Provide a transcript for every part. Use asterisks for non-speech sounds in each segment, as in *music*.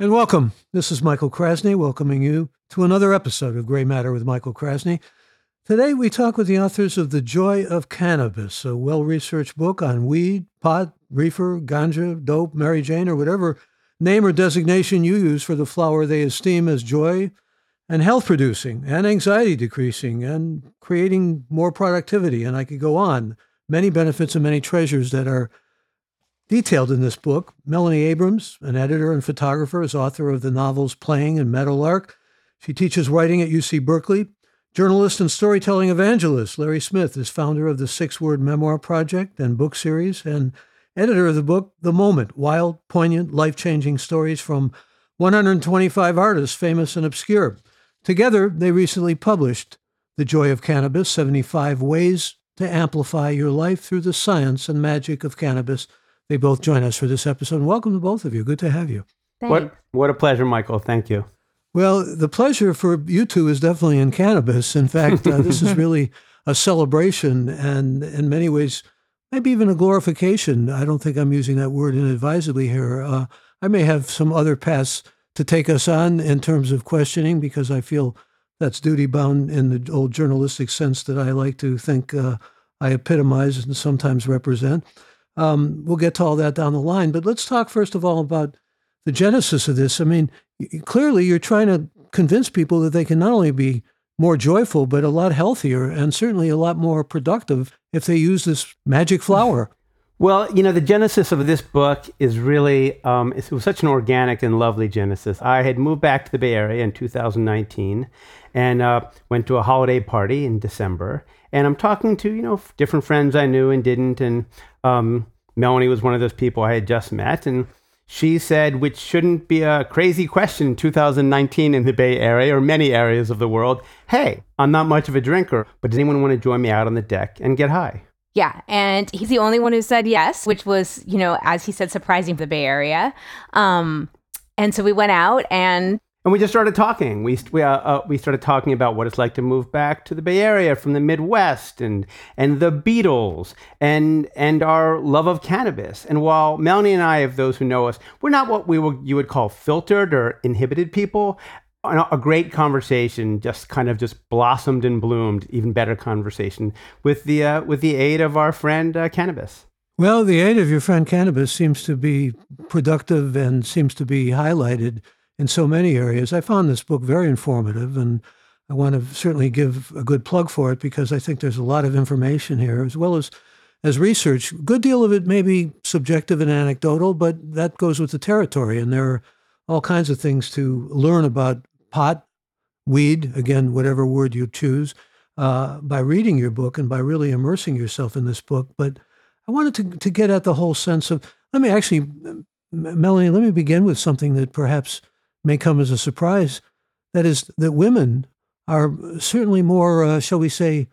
And welcome. This is Michael Krasny welcoming you to another episode of Gray Matter with Michael Krasny. Today we talk with the authors of The Joy of Cannabis, a well researched book on weed, pot, reefer, ganja, dope, Mary Jane, or whatever name or designation you use for the flower they esteem as joy and health producing and anxiety decreasing and creating more productivity. And I could go on. Many benefits and many treasures that are detailed in this book. Melanie Abrams, an editor and photographer, is author of the novels Playing and Meadowlark. She teaches writing at UC Berkeley. Journalist and storytelling evangelist Larry Smith is founder of the Six Word Memoir Project and book series and editor of the book The Moment Wild, Poignant, Life Changing Stories from 125 Artists, Famous and Obscure. Together, they recently published The Joy of Cannabis 75 Ways to Amplify Your Life Through the Science and Magic of Cannabis they both join us for this episode. And welcome to both of you. Good to have you. Thanks. What what a pleasure, Michael. Thank you. Well, the pleasure for you two is definitely in cannabis. In fact, uh, this is *laughs* really a celebration and in many ways, maybe even a glorification. I don't think I'm using that word inadvisedly here. Uh, I may have some other paths to take us on in terms of questioning because I feel that's duty bound in the old journalistic sense that I like to think uh, I epitomize and sometimes represent. Um, we'll get to all that down the line. But let's talk first of all about the genesis of this. I mean, clearly you're trying to convince people that they can not only be more joyful, but a lot healthier and certainly a lot more productive if they use this magic flower. Well, you know, the genesis of this book is really, um, it was such an organic and lovely genesis. I had moved back to the Bay Area in 2019 and uh, went to a holiday party in December. And I'm talking to, you know, different friends I knew and didn't. And um, Melanie was one of those people I had just met, and she said, which shouldn't be a crazy question in 2019 in the Bay Area or many areas of the world Hey, I'm not much of a drinker, but does anyone want to join me out on the deck and get high? Yeah, and he's the only one who said yes, which was, you know, as he said, surprising for the Bay Area. Um, and so we went out and and we just started talking. We we uh, uh, we started talking about what it's like to move back to the Bay Area from the Midwest, and and the Beatles, and and our love of cannabis. And while Melanie and I, of those who know us, we're not what we would you would call filtered or inhibited people. A great conversation just kind of just blossomed and bloomed. Even better conversation with the uh, with the aid of our friend uh, cannabis. Well, the aid of your friend cannabis seems to be productive and seems to be highlighted in so many areas. I found this book very informative, and I want to certainly give a good plug for it because I think there's a lot of information here, as well as as research. A good deal of it may be subjective and anecdotal, but that goes with the territory, and there are all kinds of things to learn about pot, weed, again, whatever word you choose, uh, by reading your book and by really immersing yourself in this book. But I wanted to, to get at the whole sense of, let me actually, Melanie, let me begin with something that perhaps may come as a surprise. That is, that women are certainly more, uh, shall we say,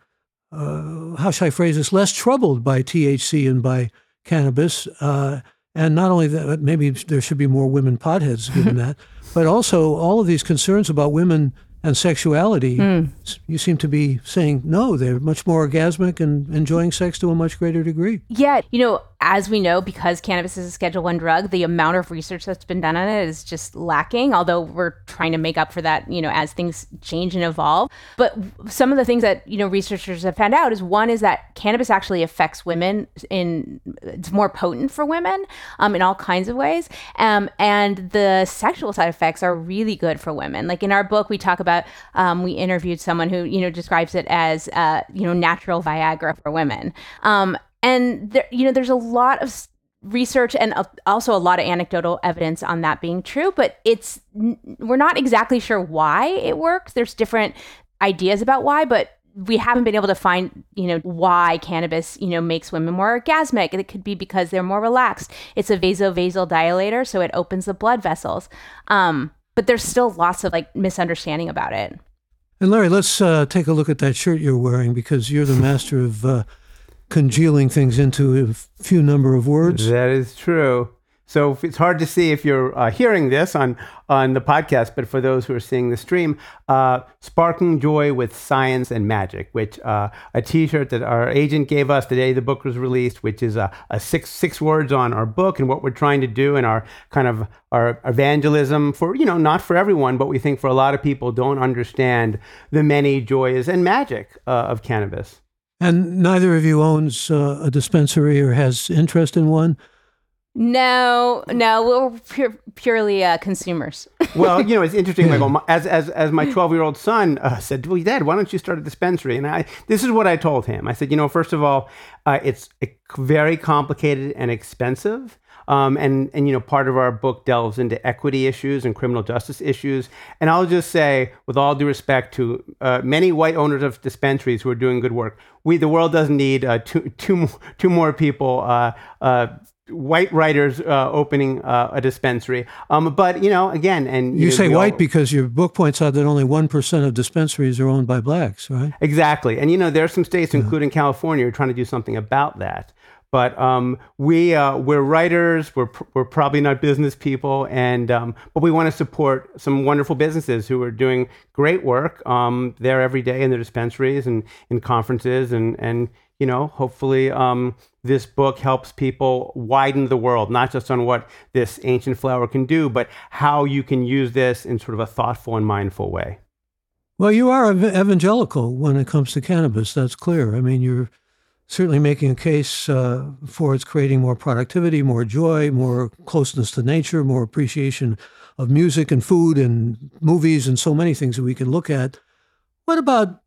uh, how shall I phrase this, less troubled by THC and by cannabis. Uh, and not only that, maybe there should be more women potheads given *laughs* that, but also all of these concerns about women and sexuality, mm. you seem to be saying no, they're much more orgasmic and enjoying sex to a much greater degree. Yeah, you know, as we know, because cannabis is a Schedule One drug, the amount of research that's been done on it is just lacking. Although we're trying to make up for that, you know, as things change and evolve. But some of the things that you know researchers have found out is one is that cannabis actually affects women in it's more potent for women um, in all kinds of ways, um, and the sexual side effects are really good for women. Like in our book, we talk about um, we interviewed someone who you know describes it as uh, you know natural Viagra for women. Um, and there, you know, there's a lot of research and also a lot of anecdotal evidence on that being true, but it's we're not exactly sure why it works. There's different ideas about why, but we haven't been able to find, you know, why cannabis, you know, makes women more orgasmic. It could be because they're more relaxed. It's a vasodilator, so it opens the blood vessels. Um, but there's still lots of like misunderstanding about it. And Larry, let's uh, take a look at that shirt you're wearing because you're the master of uh, congealing things into a few number of words. That is true. So it's hard to see if you're uh, hearing this on on the podcast, but for those who are seeing the stream, uh, "Sparking Joy with Science and Magic," which uh, a T-shirt that our agent gave us the day the book was released, which is a, a six six words on our book and what we're trying to do in our kind of our evangelism for you know not for everyone, but we think for a lot of people don't understand the many joys and magic uh, of cannabis. And neither of you owns uh, a dispensary or has interest in one. No, no, we're pure, purely uh, consumers. *laughs* well, you know, it's interesting, Michael. As as as my twelve year old son uh, said, "Well, Dad, why don't you start a dispensary?" And I, this is what I told him. I said, you know, first of all, uh, it's very complicated and expensive. Um, and and you know part of our book delves into equity issues and criminal justice issues. And I'll just say, with all due respect to uh, many white owners of dispensaries who are doing good work, we the world doesn't need uh, two two more, more people. Uh, uh, white writers uh, opening uh, a dispensary. Um, but you know, again, and you, you say white all, because your book points out that only one percent of dispensaries are owned by blacks, right? Exactly, and you know, there are some states, yeah. including California, who are trying to do something about that. But um, we uh, we're writers. We're pr- we're probably not business people, and um, but we want to support some wonderful businesses who are doing great work um, there every day in their dispensaries and in conferences, and and you know hopefully um, this book helps people widen the world, not just on what this ancient flower can do, but how you can use this in sort of a thoughtful and mindful way. Well, you are evangelical when it comes to cannabis. That's clear. I mean, you're certainly making a case uh, for its creating more productivity, more joy, more closeness to nature, more appreciation of music and food and movies and so many things that we can look at. What about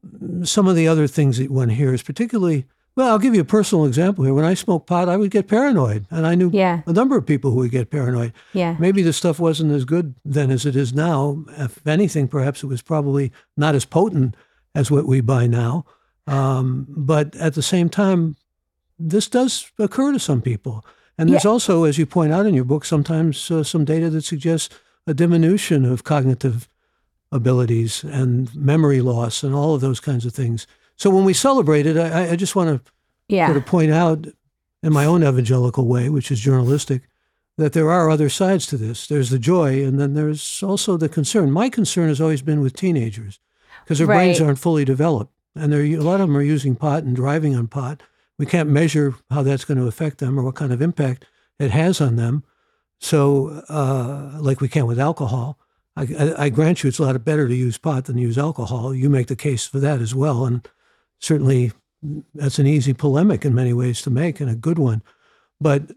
some of the other things that one hears, particularly? Well, I'll give you a personal example here. When I smoked pot, I would get paranoid, and I knew yeah. a number of people who would get paranoid. Yeah. Maybe the stuff wasn't as good then as it is now. If anything, perhaps it was probably not as potent as what we buy now. Um, but at the same time, this does occur to some people. And there's yeah. also, as you point out in your book, sometimes uh, some data that suggests a diminution of cognitive abilities and memory loss and all of those kinds of things. So when we celebrate it, I, I just want to yeah. sort of point out in my own evangelical way, which is journalistic, that there are other sides to this. There's the joy, and then there's also the concern. My concern has always been with teenagers because their right. brains aren't fully developed and there a lot of them are using pot and driving on pot. We can't measure how that's going to affect them or what kind of impact it has on them. So, uh, like we can with alcohol, I, I, I, grant you it's a lot better to use pot than to use alcohol. You make the case for that as well, and certainly that's an easy polemic in many ways to make and a good one. But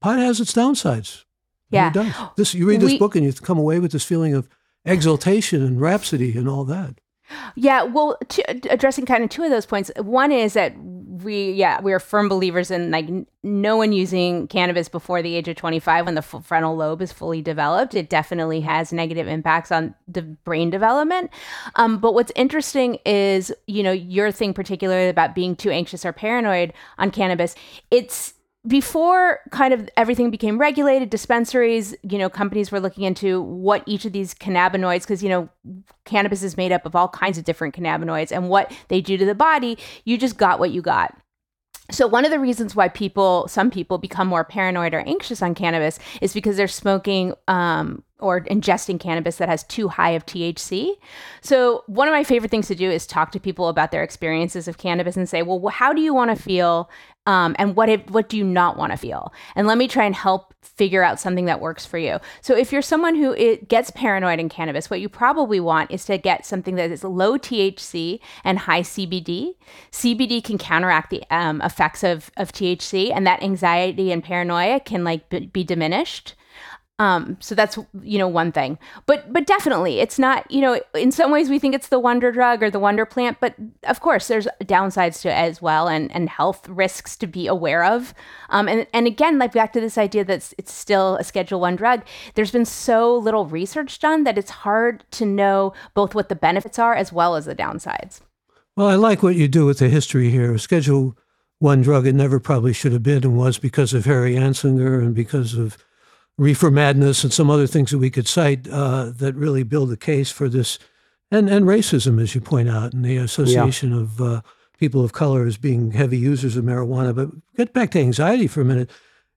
pot has its downsides. Yeah. This you read this we, book and you come away with this feeling of exultation and rhapsody and all that. Yeah, well, to, addressing kind of two of those points. One is that we, yeah, we are firm believers in like no one using cannabis before the age of 25 when the frontal lobe is fully developed. It definitely has negative impacts on the brain development. Um, but what's interesting is, you know, your thing particularly about being too anxious or paranoid on cannabis. It's before kind of everything became regulated dispensaries you know companies were looking into what each of these cannabinoids because you know cannabis is made up of all kinds of different cannabinoids and what they do to the body you just got what you got so one of the reasons why people, some people become more paranoid or anxious on cannabis is because they're smoking um, or ingesting cannabis that has too high of THC. So one of my favorite things to do is talk to people about their experiences of cannabis and say, well, how do you want to feel um, and what if, what do you not want to feel? And let me try and help figure out something that works for you. So if you're someone who it gets paranoid in cannabis, what you probably want is to get something that is low THC and high CBD. CBD can counteract the um, effects of, of THC, and that anxiety and paranoia can like be, be diminished. Um, so that's you know one thing, but but definitely it's not you know in some ways we think it's the wonder drug or the wonder plant, but of course there's downsides to it as well and and health risks to be aware of. Um, and and again like back to this idea that it's still a Schedule One drug. There's been so little research done that it's hard to know both what the benefits are as well as the downsides. Well, I like what you do with the history here. Schedule One drug it never probably should have been and was because of Harry Anslinger and because of reefer madness and some other things that we could cite uh, that really build a case for this, and and racism, as you point out, and the association yeah. of uh, people of color as being heavy users of marijuana. But get back to anxiety for a minute.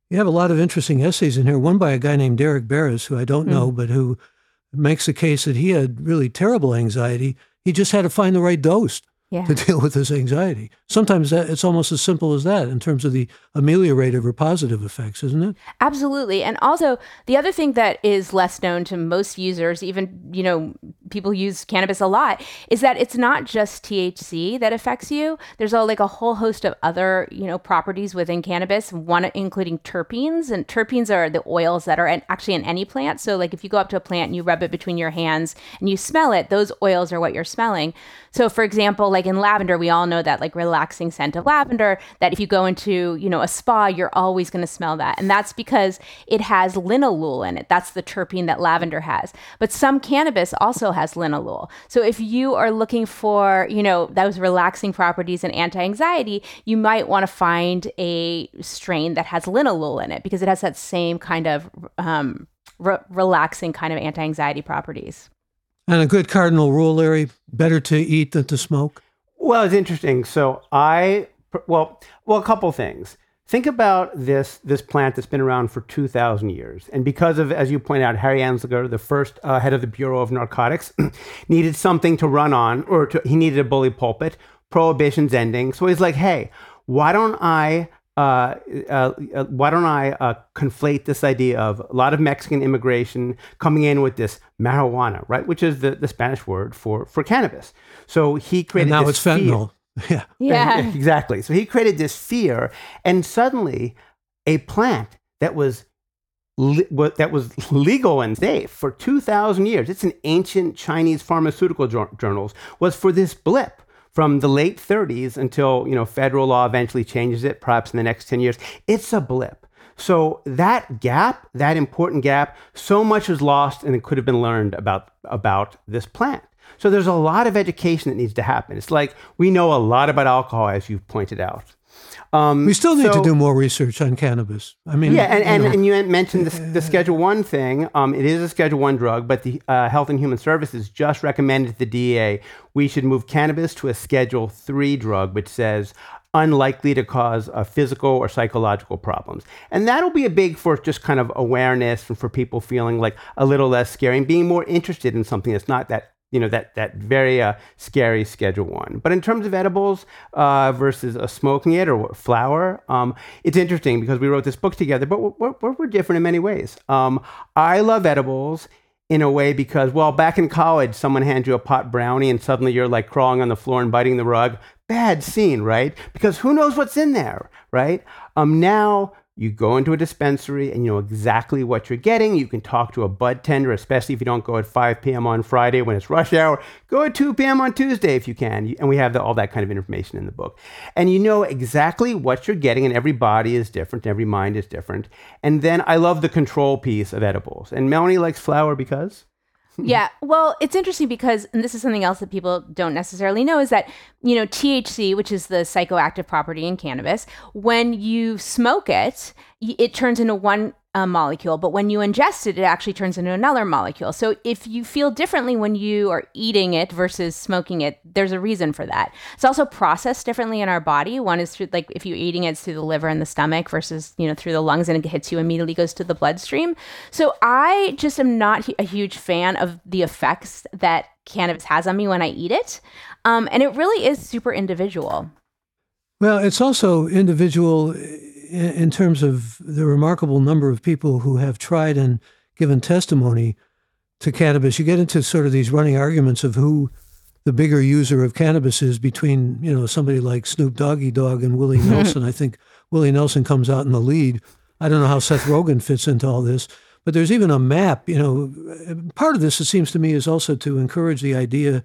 You have a lot of interesting essays in here. One by a guy named Derek Barris, who I don't know, but who makes the case that he had really terrible anxiety. He just had to find the right dose Yeah. to *laughs* deal with this anxiety. Sometimes that, it's almost as simple as that in terms of the ameliorative or positive effects, isn't it? Absolutely. And also, the other thing that is less known to most users, even, you know, people use cannabis a lot, is that it's not just THC that affects you. There's a, like a whole host of other, you know, properties within cannabis, one including terpenes. And terpenes are the oils that are in, actually in any plant. So, like if you go up to a plant and you rub it between your hands and you smell it, those oils are what you're smelling. So, for example, like in lavender, we all know that like relaxing scent of lavender, that if you go into, you know, a spa, you're always going to smell that. And that's because it has linalool in it. That's the terpene that lavender has. But some cannabis also has linalool. So if you are looking for, you know, those relaxing properties and anti-anxiety, you might want to find a strain that has linalool in it because it has that same kind of um, re- relaxing kind of anti-anxiety properties. And a good cardinal rule, Larry, better to eat than to smoke. Well, it's interesting. So I, well, well, a couple things. Think about this this plant that's been around for 2,000 years. And because of, as you point out, Harry Anslinger, the first uh, head of the Bureau of Narcotics, *clears throat* needed something to run on, or to, he needed a bully pulpit. Prohibition's ending. So he's like, hey, why don't I uh, uh, uh, why don't I uh, conflate this idea of a lot of Mexican immigration coming in with this marijuana, right, which is the, the Spanish word for, for cannabis. So he And created now this it's fentanyl. *laughs* Yeah. *laughs* Yeah. exactly. So he created this fear, and suddenly, a plant that was what- that was *laughs* legal and safe for two thousand years. It's in ancient Chinese pharmaceutical jour- journals. Was for this blip from the late 30s until you know federal law eventually changes it, perhaps in the next ten years. It's a blip. So that gap, that important gap, so much was lost, and it could have been learned about about this plant. So there's a lot of education that needs to happen. It's like we know a lot about alcohol, as you've pointed out. Um, We still need to do more research on cannabis. I mean, yeah, and, you and, and you mentioned the, the Schedule One thing. Um, it is a Schedule One drug, but the uh, Health and Human Services just recommended to the DEA we should move cannabis to a Schedule Three drug, which says unlikely to cause uh, physical or psychological problems. And that'll be a big for just kind of awareness and for people feeling like a little less scary and being more interested in something that's not that you know that that very uh, scary Schedule One. But in terms of edibles uh, versus uh, smoking it or flower, um, it's interesting because we wrote this book together, but we're, we're, we're different in many ways. Um, I love edibles in a way because well, back in college, someone hands you a pot brownie and suddenly you're like crawling on the floor and biting the rug. Bad scene, right? Because who knows what's in there, right? Um, now you go into a dispensary and you know exactly what you're getting. You can talk to a bud tender, especially if you don't go at 5 p.m. on Friday when it's rush hour. Go at 2 p.m. on Tuesday if you can. And we have the, all that kind of information in the book. And you know exactly what you're getting, and every body is different, every mind is different. And then I love the control piece of edibles. And Melanie likes flower because. Yeah. Well, it's interesting because, and this is something else that people don't necessarily know, is that, you know, THC, which is the psychoactive property in cannabis, when you smoke it, it turns into one uh, molecule, but when you ingest it, it actually turns into another molecule. So if you feel differently when you are eating it versus smoking it, there's a reason for that. It's also processed differently in our body. One is through, like, if you're eating it, it's through the liver and the stomach versus, you know, through the lungs and it hits you immediately, goes to the bloodstream. So I just am not a huge fan of the effects that cannabis has on me when I eat it. Um, and it really is super individual. Well, it's also individual in, terms of the remarkable number of people who have tried and given testimony to cannabis. You get into sort of these running arguments of who the bigger user of cannabis is between, you know, somebody like Snoop Doggy Dogg and Willie *laughs* Nelson. I think Willie Nelson comes out in the lead. I don't know how Seth Rogen fits into all this, but there's even a map. You know, part of this, it seems to me, is also to encourage the idea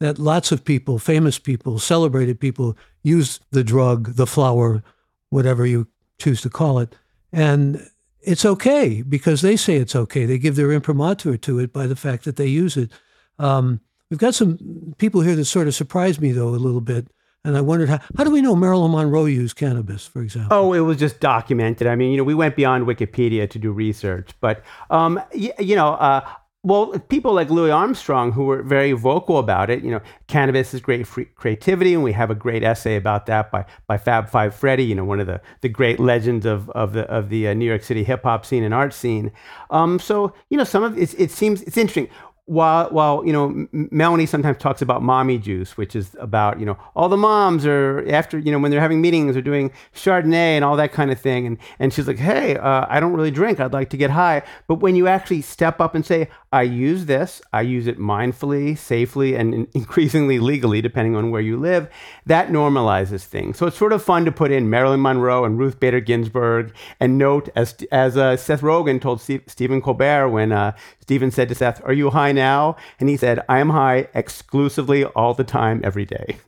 that lots of people, famous people, celebrated people, use the drug, the flower, whatever you choose to call it. And it's okay because they say it's okay. They give their imprimatur to it by the fact that they use it. Um, we've got some people here that sort of surprised me, though, a little bit. And I wondered how, how do we know Marilyn Monroe used cannabis, for example? Oh, it was just documented. I mean, you know, we went beyond Wikipedia to do research, but um, y- you know, uh, well, people like Louis Armstrong, who were very vocal about it, you know, cannabis is great for creativity, and we have a great essay about that by, by Fab Five Freddy, you know, one of the, the great legends of, of the of the uh, New York City hip hop scene and art scene. Um, so, you know, some of it, it seems it's interesting while while you know Melanie sometimes talks about mommy juice, which is about you know all the moms are after you know when they're having meetings or doing Chardonnay and all that kind of thing, and and she's like, hey, uh, I don't really drink, I'd like to get high. But when you actually step up and say, I use this, I use it mindfully, safely, and *laughs* increasingly legally, depending on where you live, that normalizes things. So it's sort of fun to put in Marilyn Monroe and Ruth Bader Ginsburg, and note as as uh, Seth Rogen told Steve, Stephen Colbert when uh, Stephen said to Seth, Are you high now? And he said, I am high exclusively all the time, every day.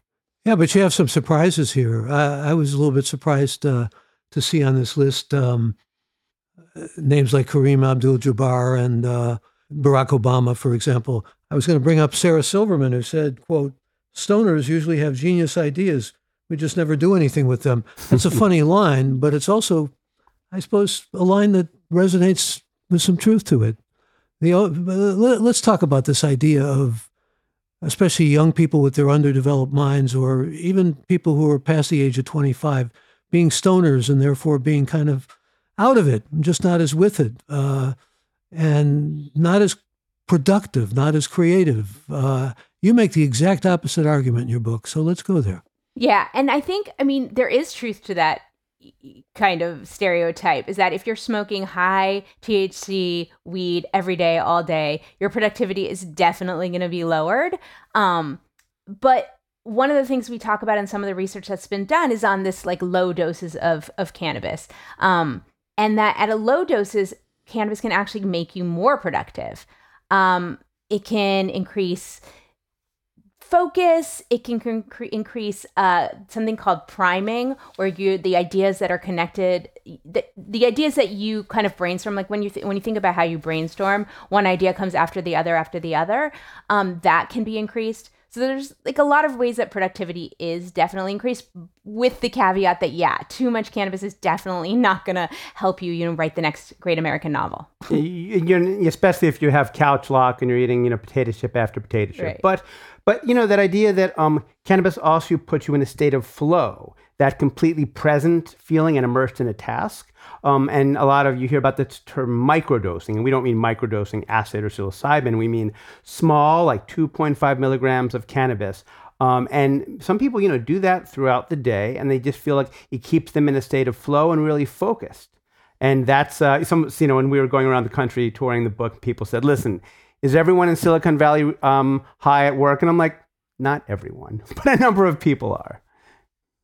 Yeah, but you have some surprises here. I, I was a little bit surprised uh, to see on this list um, names like Kareem Abdul Jabbar and uh, Barack Obama, for example. I was going to bring up Sarah Silverman, who said, quote, stoners usually have genius ideas. We just never do anything with them. That's a *laughs* funny line, but it's also, I suppose, a line that resonates with some truth to it. The, let's talk about this idea of, especially young people with their underdeveloped minds, or even people who are past the age of 25, being stoners and therefore being kind of out of it, just not as with it, uh, and not as productive, not as creative. Uh, you make the exact opposite argument in your book, so let's go there. Yeah, and I think, I mean, there is truth to that kind of stereotype is that if you're smoking high THC weed every day, all day, your productivity is definitely going to be lowered. Um, but one of the things we talk about in some of the research that's been done is on this like low doses of of cannabis, um, and that at a low doses, cannabis can actually make you more productive. Um, it can increase focus it can cre- increase uh, something called priming where you the ideas that are connected the, the ideas that you kind of brainstorm like when you th- when you think about how you brainstorm one idea comes after the other after the other um, that can be increased so there's like a lot of ways that productivity is definitely increased with the caveat that yeah, too much cannabis is definitely not going to help you, you know, write the next great American novel. Especially if you have couch lock and you're eating, you know, potato chip after potato chip. Right. But but you know that idea that um, cannabis also puts you in a state of flow, that completely present feeling and immersed in a task. Um, and a lot of you hear about the term microdosing, and we don't mean microdosing acid or psilocybin. We mean small, like 2.5 milligrams of cannabis. Um, and some people, you know, do that throughout the day, and they just feel like it keeps them in a state of flow and really focused. And that's uh, some, you know, when we were going around the country touring the book, people said, "Listen, is everyone in Silicon Valley um, high at work? And I'm like, not everyone, *laughs* but a number of people are.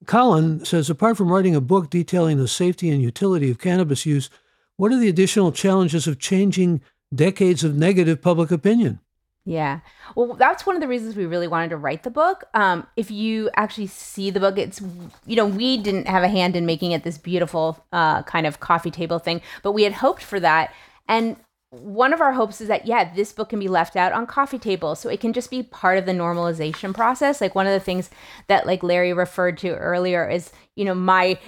Colin says, apart from writing a book detailing the safety and utility of cannabis use, what are the additional challenges of changing decades of negative public opinion? Yeah. Well, that's one of the reasons we really wanted to write the book. Um, if you actually see the book, it's, you know, we didn't have a hand in making it this beautiful uh, kind of coffee table thing, but we had hoped for that. And one of our hopes is that yeah this book can be left out on coffee tables so it can just be part of the normalization process. Like one of the things that like larry referred to earlier is you know my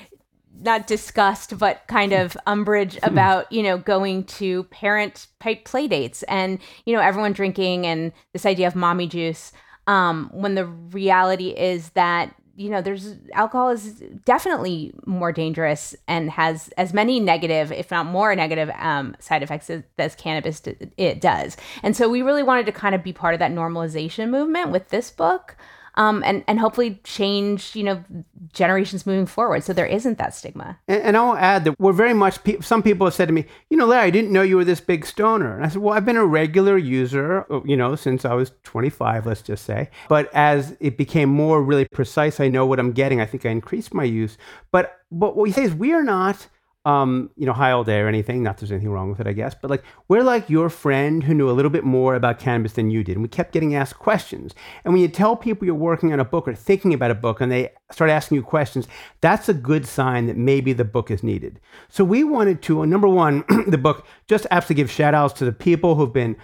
not disgust but kind of umbrage about you know going to parent type play dates and you know everyone drinking and this idea of mommy juice um, when the reality is that you know, there's alcohol is definitely more dangerous and has as many negative, if not more negative, um, side effects as, as cannabis d- it does. And so we really wanted to kind of be part of that normalization movement with this book um, and and hopefully change you know generations moving forward. So there isn't that stigma. And, and i'll add that we're very much some people have said to me you know larry i didn't know you were this big stoner. And i said well i've been a regular user uh, you know since i was 25 let's just say. But as it became more really precise i know what i'm getting. I think i increased my use. But but what we say is we are not um, you know, high all day or anything. Not there's anything wrong with it, I guess. But like, we're like your friend who knew a little bit more about cannabis than you did. And we kept getting asked questions. And when you tell people you're working on a book or thinking about a book and they start asking you questions, that's a good sign that maybe the book is needed. So we wanted to, uh, number one, *clears throat* the book, just absolutely give shout outs to the people who've been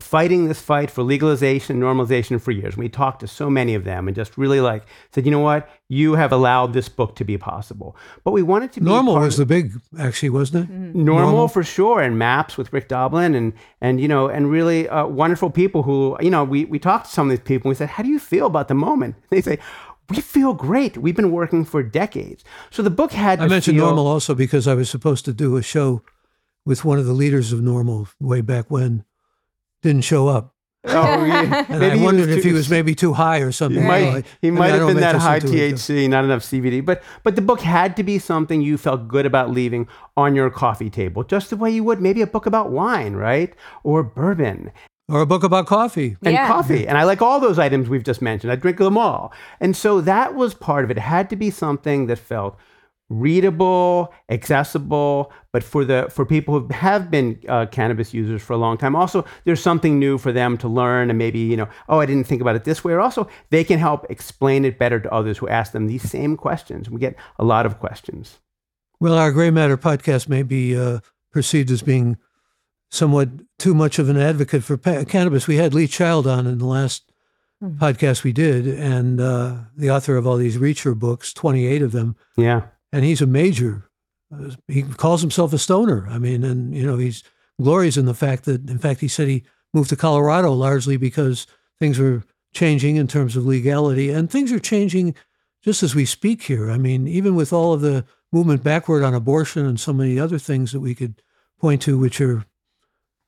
fighting this fight for legalization and normalization for years. We talked to so many of them and just really like said, you know what, you have allowed this book to be possible. But we wanted to be NORML part was of- the big, actually, wasn't it? normal, NORML. for sure and maps with rick doblin and and you know and really uh, wonderful people who you know we, we talked to some of these people and we said how do you feel about the moment *laughs* they say we feel great we've been working for decades so the book had I mentioned feel, NORML also because I was supposed to do a show with one of the leaders of NORML way back when. Didn't show up. oh, yeah. *laughs* And Maybe I wondered if too- he was maybe too high or he something. might, You he might have been that high into a- THC, not enough CBD. But but the book had to be something you felt good about leaving on your coffee table, just the way you would maybe a book about wine, right? Or bourbon. Or a book about coffee. and Yeah. coffee. And I like all those items we've just mentioned. I drink them all. And so that was part of it. It had to be something that felt readable, accessible, but for the for people who have been uh, cannabis users for a long time, also there's something new for them to learn and maybe you know, oh, I didn't think about it this way. Or also they can help explain it better to others who ask them these same questions. We get a lot of questions. Well, our Gray Matter podcast may be uh, perceived as being somewhat too much of an advocate for pa- cannabis. We had Lee Child on in the last podcast we did, and uh, the author of all these Reacher books, 28 of them, Yeah. And he's a major. uh, He calls himself a stoner. I mean, and you know, he's glories in the fact that, in fact, he said he moved to Colorado largely because things were changing in terms of legality, and things are changing just as we speak here. I mean, even with all of the movement backward on abortion and so many other things that we could point to, which are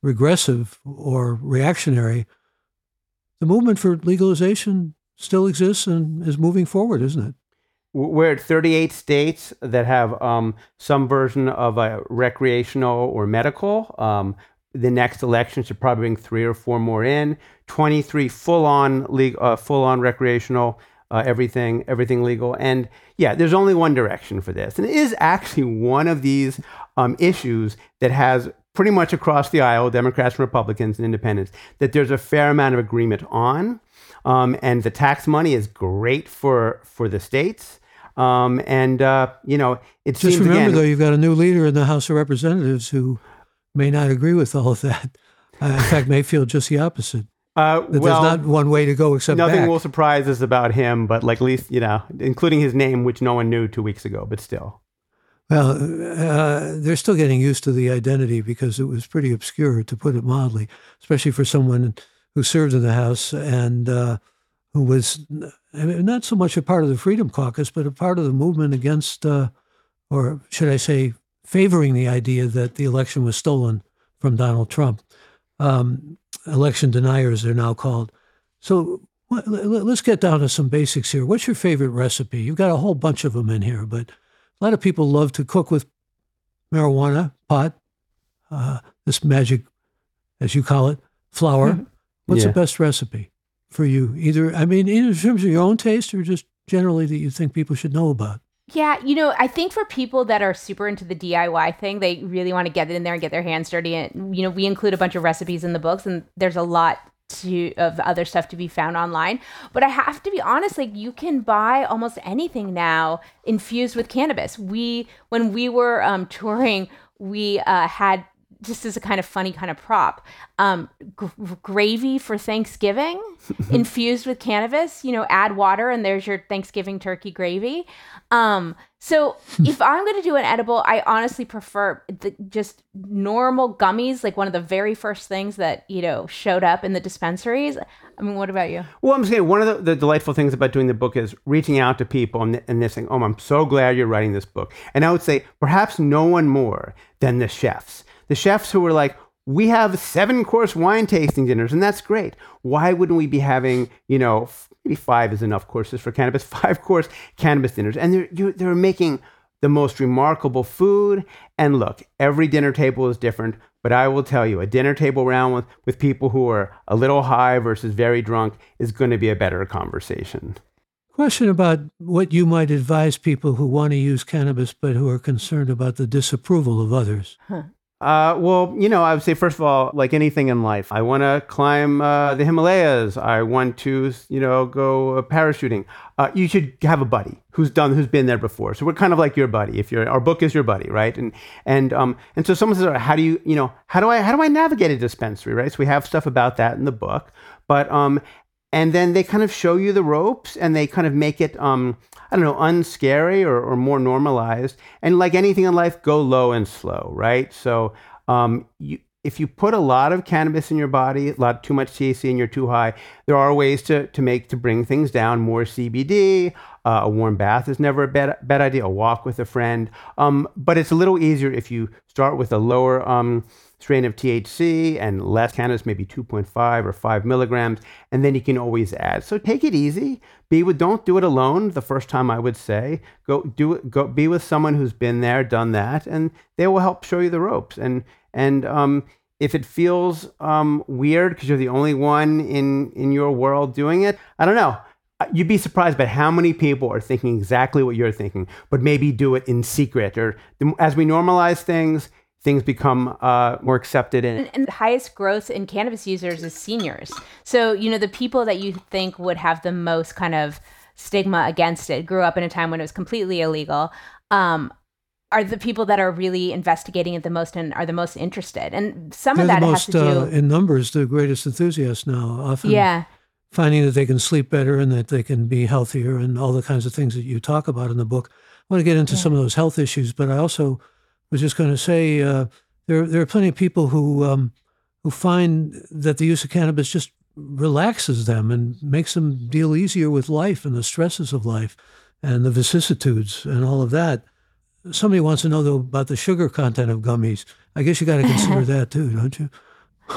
regressive or reactionary, the movement for legalization still exists and is moving forward, isn't it? We're at 38 states that have um, some version of a recreational or medical. Um, the next election should probably bring three or four more in. 23 full-on legal, uh, full-on recreational, uh, everything, everything legal. And yeah, there's only one direction for this, and it is actually one of these um, issues that has pretty much across the aisle, Democrats and Republicans and Independents, that there's a fair amount of agreement on. Um, and the tax money is great for for the states. Um, and uh, you know, it Just seems remember, again, though, you've got a new leader in the House of Representatives who may not agree with all of that. Uh, in fact, may feel just the opposite. uh, well, there's not one way to go except nothing back. will surprise us about him, but like at least you know, including his name, which no one knew two weeks ago, but still. Well, uh, they're still getting used to the identity because it was pretty obscure, to put it mildly, especially for someone who served in the House and uh, who was I mean, not so much a part of the Freedom Caucus, but a part of the movement against, uh, or should I say, favoring the idea that the election was stolen from Donald Trump. Um, election deniers, they're now called. So let- let- let's get down to some basics here. What's your favorite recipe? You've got a whole bunch of them in here, but a lot of people love to cook with marijuana, pot, uh, this magic, as you call it, flower. What's Yeah. the best recipe for you? Either, I mean, either in terms of your own taste or just generally that you think people should know about. Yeah, you know, I think for people that are super into the DIY thing, they really want to get in there and get their hands dirty. And you know, we include a bunch of recipes in the books, and there's a lot to of other stuff to be found online. But I have to be honest, like you can buy almost anything now infused with cannabis. We when we were um, touring, we uh, had just as a kind of funny kind of prop. Um, gr- gravy for thanksgiving *laughs* infused with cannabis you know add water and there's your thanksgiving turkey gravy. Um, so *laughs* if i'm going to do an edible i honestly prefer the, just normal gummies like one of the very first things that you know showed up in the dispensaries. I mean what about you? Well, I'm saying one of the, the delightful things about doing the book is reaching out to people and, and they're saying, "Oh, I'm so glad you're writing this book." And I would say perhaps no one more than the chefs, the chefs who were like, "We have seven course wine tasting dinners, and that's great. Why wouldn't we be having, you know, maybe five is enough courses for cannabis, *laughs* five course cannabis dinners?" And they're you, they're making the most remarkable food. And look, every dinner table is different, but I will tell you, a dinner table round with, with people who are a little high versus very drunk is going to be a better conversation. Question about what you might advise people who want to use cannabis but who are concerned about the disapproval of others. Uh, well, you know, I would say first of all, like anything in life, I want to climb uh, the Himalayas. I want to, you know, go uh, parachuting. Uh, you should have a buddy who's done, who's been there before. So we're kind of like your buddy. If your our book is your buddy, right? And and um and so someone says, how do you, you know, how do I how do I navigate a dispensary, right? So we have stuff about that in the book, but um, and then they kind of show you the ropes and they kind of make it um I don't know, unscary or, or more normalized. And like anything in life, go low and slow, right? So um, you, if you put a lot of cannabis in your body, a lot too much THC and you're too high, there are ways to, to make to bring things down. More CBD, uh, a warm bath is never a bad, bad idea. A walk with a friend, um, but it's a little easier if you start with a lower um, strain of THC and less cannabis, maybe 2.5 or 5 milligrams, and then you can always add. So take it easy. Be with, don't do it alone. The first time I would say, go do it. Go be with someone who's been there, done that, and they will help show you the ropes. And and um, if it feels um, weird because you're the only one in in your world doing it, I don't know. Uh, you'd be surprised by how many people are thinking exactly what you're thinking, but maybe do it in secret. Or as we normalize things, things become uh, more accepted. And, and, and the highest growth in cannabis users is seniors. So, you know, the people that you think would have the most kind of stigma against it grew up in a time when it was completely illegal. Um, are the people that are really investigating it the most and are the most interested. And some They're of that the has to do uh, in numbers, the greatest enthusiasts now. Often, Yeah. finding that they can sleep better and that they can be healthier and all the kinds of things that you talk about in the book. I want to get into some of those health issues, but I also was just going to say uh, there there are plenty of people who um, who find that the use of cannabis just relaxes them and makes them deal easier with life and the stresses of life and the vicissitudes and all of that. Somebody wants to know though about the sugar content of gummies. I guess you got to consider *laughs* that too, don't you?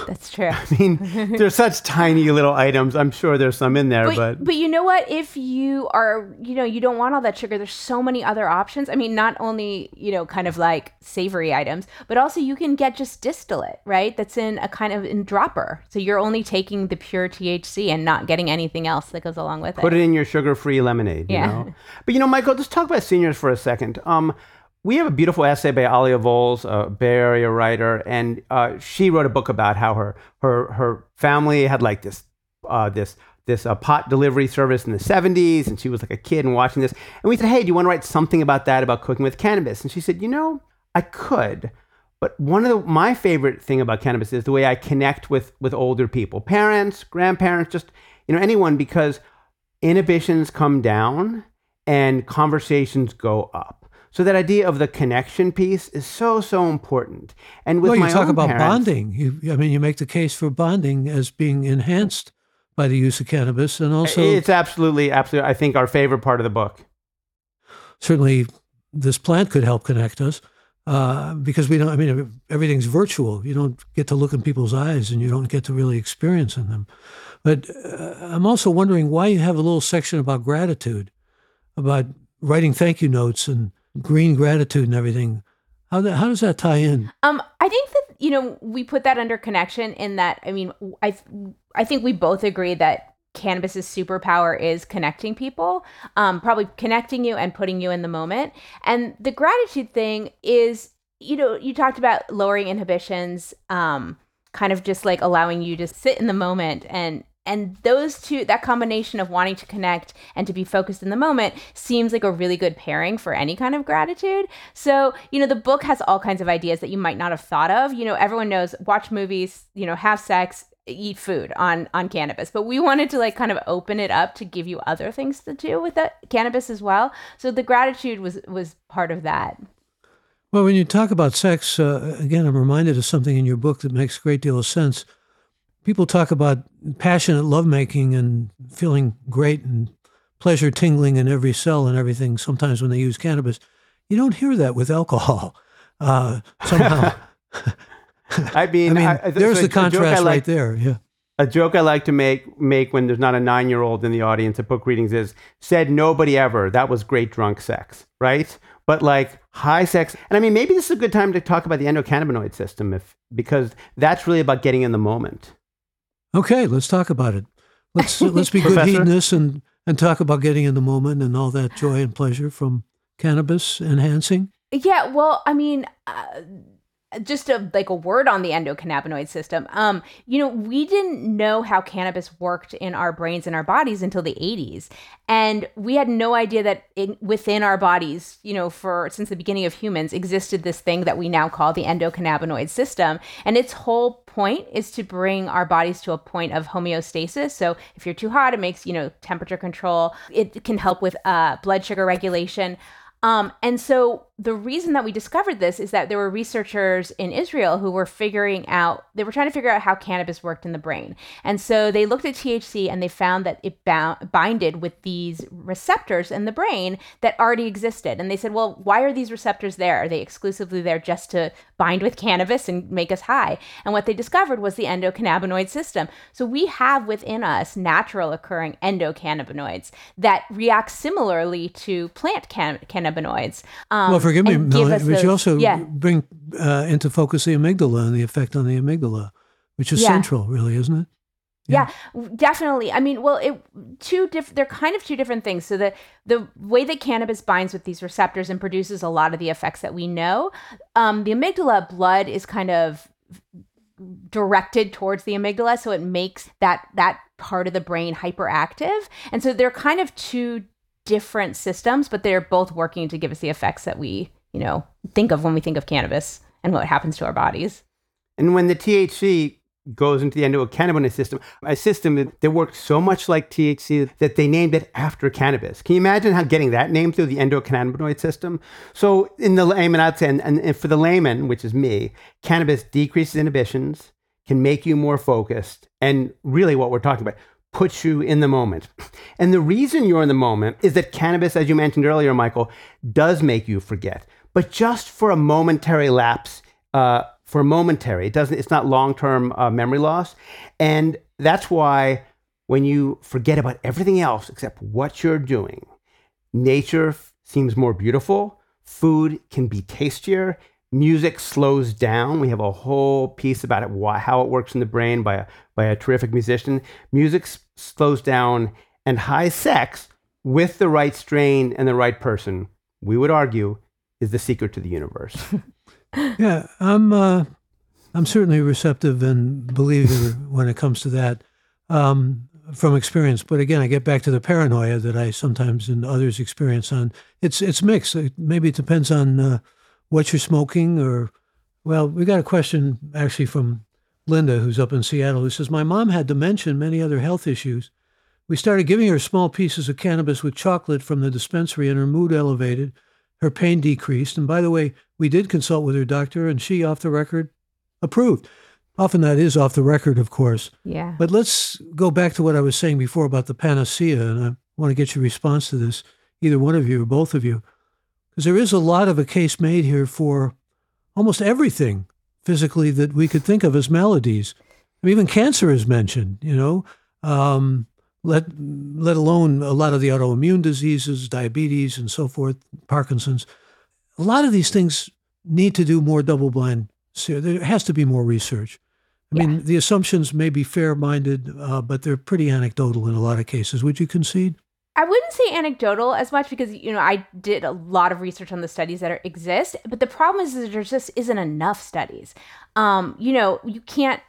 That's true. *laughs* I mean, they're such tiny little items. I'm sure there's some in there, But, but, but you know what? If you are, you know, you don't want all that sugar, there's so many other options. I mean, not only, you know, kind of like savory items, but also you can get just distillate, right? That's in a kind of in dropper. So you're only taking the pure THC and not getting anything else that goes along with it. put it. in your sugar-free lemonade. You Yeah. know? But you know, Michael, let's talk about seniors for a second. Um, we have a beautiful essay by Alia Volz, a Bay Area writer, and uh, she wrote a book about how her her her family had like this uh, this this uh, pot delivery service in the 70s, and she was like a kid and watching this. And we said, "Hey, do you want to write something about that about cooking with cannabis?" And she said, "You know, I could." But one of the, my favorite thing about cannabis is the way I connect with with older people, parents, grandparents, just you know anyone, because inhibitions come down and conversations go up. So that idea of the connection piece is so so important. And with well, you my talk about parents- bonding. You, I mean, you make the case for bonding as being enhanced by the use of cannabis, and also it's absolutely absolutely. I think our favorite part of the book. certainly this plant could help connect us uh, because we don't. I mean, everything's virtual. You don't get to look in people's eyes, and you don't get to really experience in them. But uh, I'm also wondering why you have a little section about gratitude, about writing thank you notes and green gratitude and everything. How that, how does that tie in? Um, I think that you know we put that under connection in that. I mean, I I think we both agree that cannabis's superpower is connecting people, um, probably connecting you and putting you in the moment. And the gratitude thing is, you know, you talked about lowering inhibitions, um, kind of just like allowing you to sit in the moment and and those two that combination of wanting to connect and to be focused in the moment seems like a really good pairing for any kind of gratitude. So you know the book has all kinds of ideas that you might not have thought of. You know everyone knows watch movies you know have sex eat food on on cannabis. But we wanted to like kind of open it up to give you other things to do with the cannabis as well. So the gratitude was was part of that. Well, when you talk about sex, uh, again, I'm reminded of something in your book that makes a great deal of sense. People talk about passionate lovemaking and feeling great and pleasure tingling in every cell and everything. Sometimes when they use cannabis, you don't hear that with alcohol. *laughs* Uh, somehow, *laughs* *laughs* I mean, I mean, I- there's so the contrast like- right there. Yeah. A joke I like to make make when there's not a nine year old in the audience at book readings is said nobody ever. That was great drunk sex, right? But like high sex, and I mean maybe this is a good time to talk about the endocannabinoid system, if because that's really about getting in the moment. Okay, let's talk about it. Let's let's be good Professor? hedonists and and talk about getting in the moment and all that joy and pleasure from cannabis enhancing. Yeah, well, I mean, uh, just a like a word on the endocannabinoid system. Um, you know, we didn't know how cannabis worked in our brains and our bodies until the 80s. And we had no idea that in, within our bodies, you know, for since the beginning of humans existed this thing that we now call the endocannabinoid system. And its whole point is to bring our bodies to a point of homeostasis. So if you're too hot, it makes, you know, temperature control. It can help with uh, blood sugar regulation. Um, and so the reason that we discovered this is that there were researchers in Israel who were figuring out, they were trying to figure out how cannabis worked in the brain. And so they looked at THC and they found that it bound, binded with these receptors in the brain that already existed. And they said, well, why are these receptors there? Are they exclusively there just to bind with cannabis and make us high? And what they discovered was the endocannabinoid system. So we have within us natural occurring endocannabinoids that react similarly to plant can- cannabinoids. Um, well, forgive me, Melanie, but you also yeah. bring uh, into focus the amygdala and the effect on the amygdala, which is yeah. central, really, isn't it? Yeah. yeah. definitely. I mean, well, it two different. They're kind of two different things. So the the way that cannabis binds with these receptors and produces a lot of the effects that we know, um, the amygdala blood is kind of directed towards the amygdala, so it makes that that part of the brain hyperactive, and so they're kind of two different systems, but they're both working to give us the effects that we, you know, think of when we think of cannabis and what happens to our bodies. And when the THC goes into the endocannabinoid system, a system that works so much like THC that they named it after cannabis. Can you imagine how getting that name through the endocannabinoid system? So in the layman, I'd say, and, and for the layman, which is me, cannabis decreases inhibitions, can make you more focused, and really what we're talking about, puts you in the moment. And the reason you're in the moment is that cannabis, as you mentioned earlier, Michael, does make you forget, but just for a momentary lapse. Uh, for momentary, it doesn't. It's not long-term uh, memory loss, and that's why when you forget about everything else except what you're doing, nature f- seems more beautiful. Food can be tastier music slows down. We have a whole piece about it, why, how it works in the brain by a, by a terrific musician. Music s- slows down, and high sex with the right strain and the right person, we would argue, is the secret to the universe. *laughs* yeah, I'm uh, I'm certainly receptive and believer *laughs* when it comes to that um, from experience. But again, I get back to the paranoia that I sometimes and others experience. On it's it's mixed. Maybe it depends on. Uh, what you're smoking or well we got a question actually from linda who's up in seattle who says my mom had dementia and many other health issues. We started giving her small pieces of cannabis with chocolate from the dispensary and her mood elevated her pain decreased. And by the way we did consult with her doctor and she off the record approved. Often that is off the record of course. Yeah. But let's go back to what i was saying before about the panacea and i want to get your response to this either one of you or both of you because there is a lot of a case made here for almost everything physically that we could think of as maladies. I mean, even cancer is mentioned, you know, um, let, let alone a lot of the autoimmune diseases, diabetes, and so forth, Parkinson's. A lot of these things need to do more double blind. There has to be more research. I yeah. mean, the assumptions may be fair minded, uh, but they're pretty anecdotal in a lot of cases. Would you concede? I wouldn't say anecdotal as much because you know I did a lot of research on the studies that are, exist, but the problem is that there just isn't enough studies. Um, you know, you can't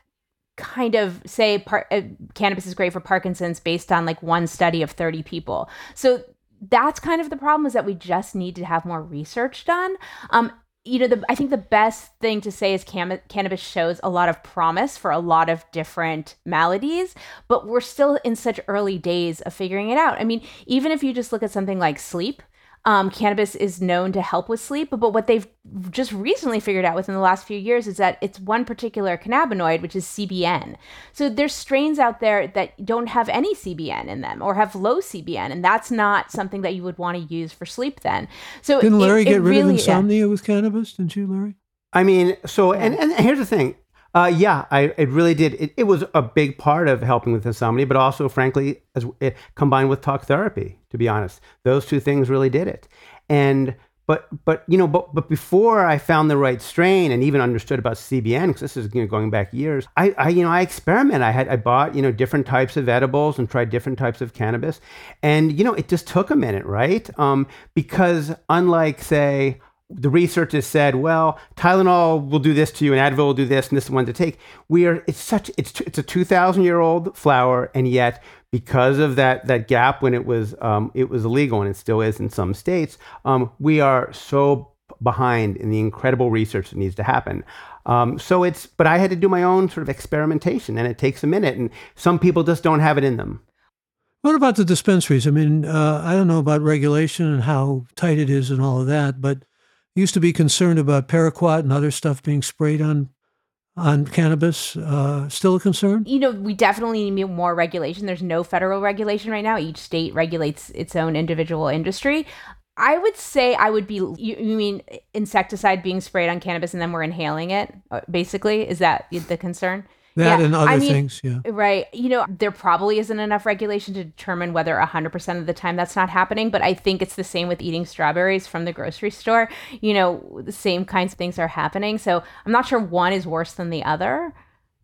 kind of say par- uh, cannabis is great for Parkinson's based on like one study of 30 people. So that's kind of the problem is that we just need to have more research done. Um, you know, the, I think the best thing to say is cam- cannabis shows a lot of promise for a lot of different maladies, but we're still in such early days of figuring it out. I mean, even if you just look at something like sleep, um, cannabis is known to help with sleep, but what they've just recently figured out within the last few years is that it's one particular cannabinoid, which is CBN. So there's strains out there that don't have any CBN in them or have low CBN, and that's not something that you would want to use for sleep then. So didn't Larry it, get it rid really, of insomnia yeah. with cannabis? Didn't you, Larry? I mean, so and, and here's the thing. Uh, yeah, I it really did. It, it was a big part of helping with insomnia, but also, frankly, as it combined with talk therapy. To be honest, those two things really did it. And but but you know, but but before I found the right strain and even understood about CBN, because this is you know, going back years, I, I you know I experimented. I had I bought you know different types of edibles and tried different types of cannabis, and you know it just took a minute, right? Um, because unlike say the research has said, well, Tylenol will do this to you, and Advil will do this, and this is one to take. We are it's such it's it's a two thousand year old flower, and yet because of that that gap when it was um, it was illegal, and it still is in some states, um, we are so behind in the incredible research that needs to happen. Um, so it's but I had to do my own sort of experimentation, and it takes a minute, and some people just don't have it in them. What about the dispensaries? I mean, uh, I don't know about regulation and how tight it is and all of that, but used to be concerned about paraquat and other stuff being sprayed on on cannabis. Uh, still a concern? You know, we definitely need more regulation. There's no federal regulation right now. Each state regulates its own individual industry. I would say I would be. You, you mean insecticide being sprayed on cannabis and then we're inhaling it? uh, Basically, is that the concern? That Yeah, and other I mean, things, yeah. Right. You know, there probably isn't enough regulation to determine whether 100% of the time that's not happening, but I think it's the same with eating strawberries from the grocery store. You know, the same kinds of things are happening. So I'm not sure one is worse than the other.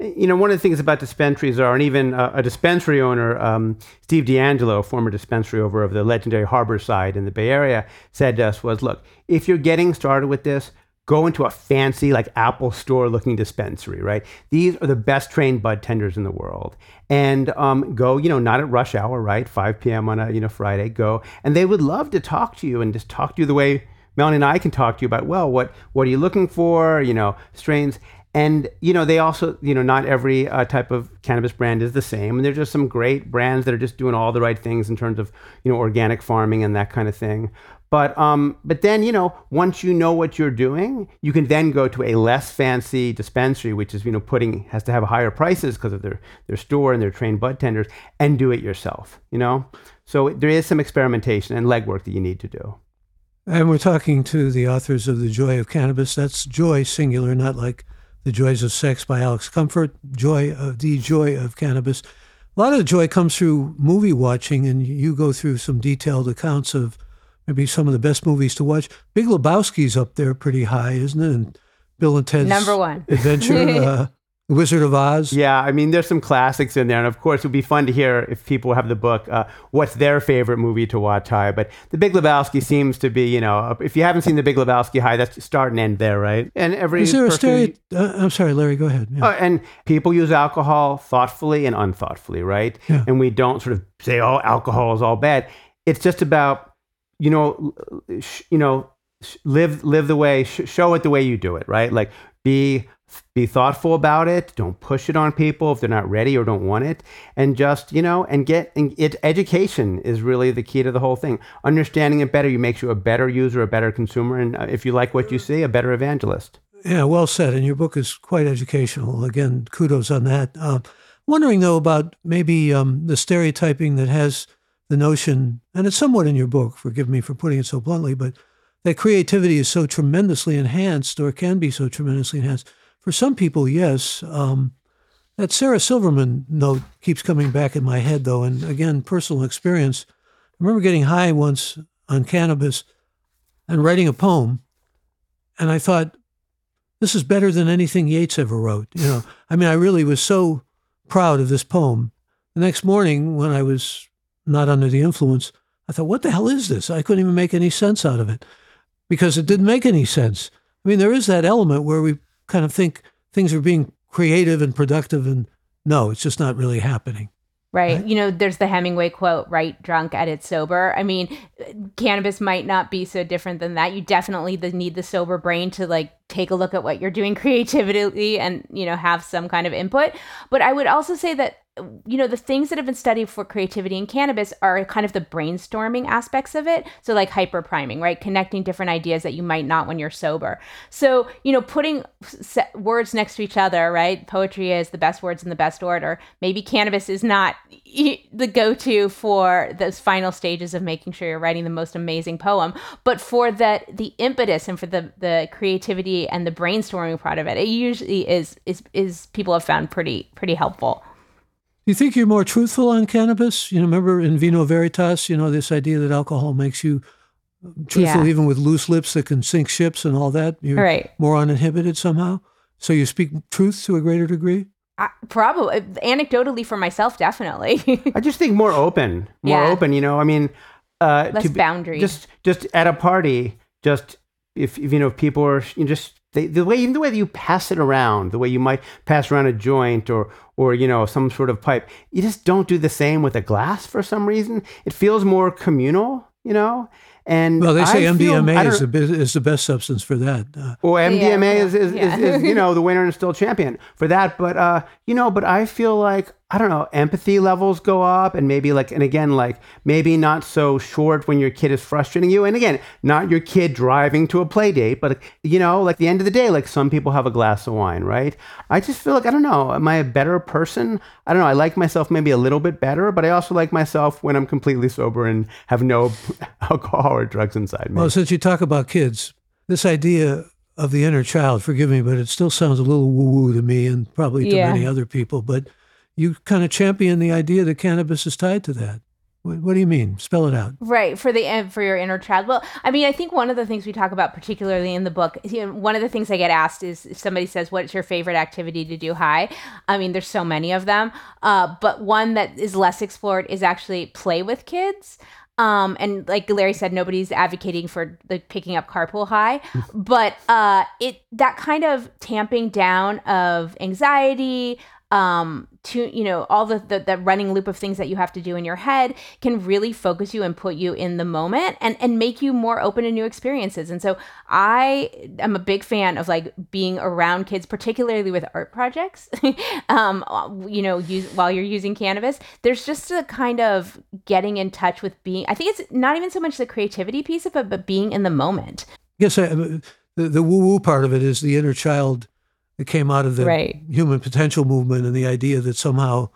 you know, one of the things about dispensaries are, and even uh, a dispensary owner, um, Steve DeAngelo, former dispensary over of the legendary Harborside in the Bay Area, said to us was, look, if you're getting started with this, go into a fancy like Apple store looking dispensary, right? These are the best trained bud tenders in the world. And um, go, you know, not at rush hour, right? 5 p.m. on a, you know, Friday, go. And they would love to talk to you and just talk to you the way Melanie and I can talk to you about, well, what, what are you looking for? You know, strains. And you know, they also, you know, not every uh, type of cannabis brand is the same, and there's just some great brands that are just doing all the right things in terms of, you know, organic farming and that kind of thing. But um, but then you know, once you know what you're doing, you can then go to a less fancy dispensary, which is you know putting has to have higher prices because of their their store and their trained bud tenders, and do it yourself. You know, so there is some experimentation and legwork that you need to do. And we're talking to the authors of The Joy of Cannabis. That's joy, singular, not like The Joys of Sex by Alex Comfort. Joy of The Joy of Cannabis. A lot of the joy comes through movie watching, and you go through some detailed accounts of maybe some of the best movies to watch. Big Lebowski's up there pretty high, isn't it? And Bill and Ted's Number one. *laughs* Adventure, uh, Wizard of Oz. Yeah, I mean, there's some classics in there, and of course, it would be fun to hear if people have the book, uh, what's their favorite movie to watch high. But The Big Lebowski seems to be, you know, if you haven't seen The Big Lebowski high, that's start and end there, right? And every Is there a person- stereotype? Uh, I'm sorry, Larry, go ahead. Yeah. Uh, and people use alcohol thoughtfully and unthoughtfully, right? Yeah. And we don't sort of say, "Oh, alcohol is all bad." It's just about, you know, sh- you know, sh- live live the way, sh- show it the way you do it, right? Like be be thoughtful about it. Don't push it on people if they're not ready or don't want it, and just you know, and get and it. Education is really the key to the whole thing. Understanding it better, you makes you a better user, a better consumer, and uh, if you like what you see, a better evangelist. Yeah, well said. And your book is quite educational. Again, kudos on that. Uh, wondering though about maybe um, the stereotyping that has the notion, and it's somewhat in your book. Forgive me for putting it so bluntly, but that creativity is so tremendously enhanced, or can be so tremendously enhanced. For some people, yes. Um, that Sarah Silverman note keeps coming back in my head, though, and again, personal experience. I remember getting high once on cannabis and writing a poem, and I thought, this is better than anything Yeats ever wrote. You know, I mean, I really was so proud of this poem. The next morning, when I was not under the influence, I thought, what the hell is this? I couldn't even make any sense out of it because it didn't make any sense. I mean, there is that element where we kind of think things are being creative and productive, and no, it's just not really happening. Right. You know, there's the Hemingway quote, right drunk, edit sober. I mean, cannabis might not be so different than that. You definitely need the sober brain to like take a look at what you're doing *laughs* creatively and, you know, have some kind of input. But I would also say that you know the things that have been studied for creativity in cannabis are kind of the brainstorming aspects of it. So like hyper priming right? Connecting different ideas that you might not when you're sober. So you know putting se- words next to each other right? Poetry is the best words in the best order. Maybe cannabis is not e- the go-to for those final stages of making sure you're writing the most amazing poem. But for that the impetus and for the the creativity and the brainstorming part of it it usually is is is people have found pretty pretty helpful you think you're more truthful on cannabis? You know, remember in Vino Veritas, you know, this idea that alcohol makes you truthful Yeah. even with loose lips that can sink ships and all that. You're Right. more uninhibited somehow. So you speak truth to a greater degree? I, probably anecdotally for myself definitely *laughs* I just think more open, more Yeah. open. You know, I mean, uh, less to be- boundaries Just, just at a party, just if, if you know, if people are you know, just they, the way even the way that you pass it around, the way you might pass around a joint or or you know some sort of pipe, you just don't do the same with a glass for some reason. It feels more communal, you know. And Well, they say I feel- MDMA I don't- is the, is the best substance for that. Uh, Well, MDMA yeah, is, is, yeah. is, is, you *laughs* know, the winner and still champion for that. But, uh, you know, but I feel like, I don't know, empathy levels go up and maybe like, and again, like maybe not so short when your kid is frustrating you. And again, not your kid driving to a play date, but, you know, like the end of the day, like some people have a glass of wine, right? I just feel like, I don't know, am I a better person? I don't know. I like myself maybe a little bit better, but I also like myself when I'm completely sober and have no *laughs* alcohol or drugs inside me. well, since you talk about kids, this idea of the inner child, forgive me, but it still sounds a little woo woo to me and probably to Yeah. many other people. But you kind of champion the idea that cannabis is tied to that. What, what do you mean? Spell it out. Right for the uh, for your inner child. Well, I mean, I think one of the things we talk about, particularly in the book, you know, one of the things I get asked is if somebody says, "What's your favorite activity to do high?" I mean, there's so many of them, uh, but one that is less explored is actually play with kids. Um, and like Larry said, nobody's advocating for like picking up carpool high, *laughs* but uh, it that kind of tamping down of anxiety, um to you know all the, the running loop of things that you have to do in your head can really focus you and put you in the moment and and make you more open to new experiences. And so i am a big fan of like being around kids particularly with art projects. *laughs* Um you know use while you're using cannabis there's just a kind of getting in touch with being i think it's not even so much the creativity piece of it but being in the moment. Yes, I, the, the woo woo part of it is the inner child that came out of the Right. human potential movement and the idea that somehow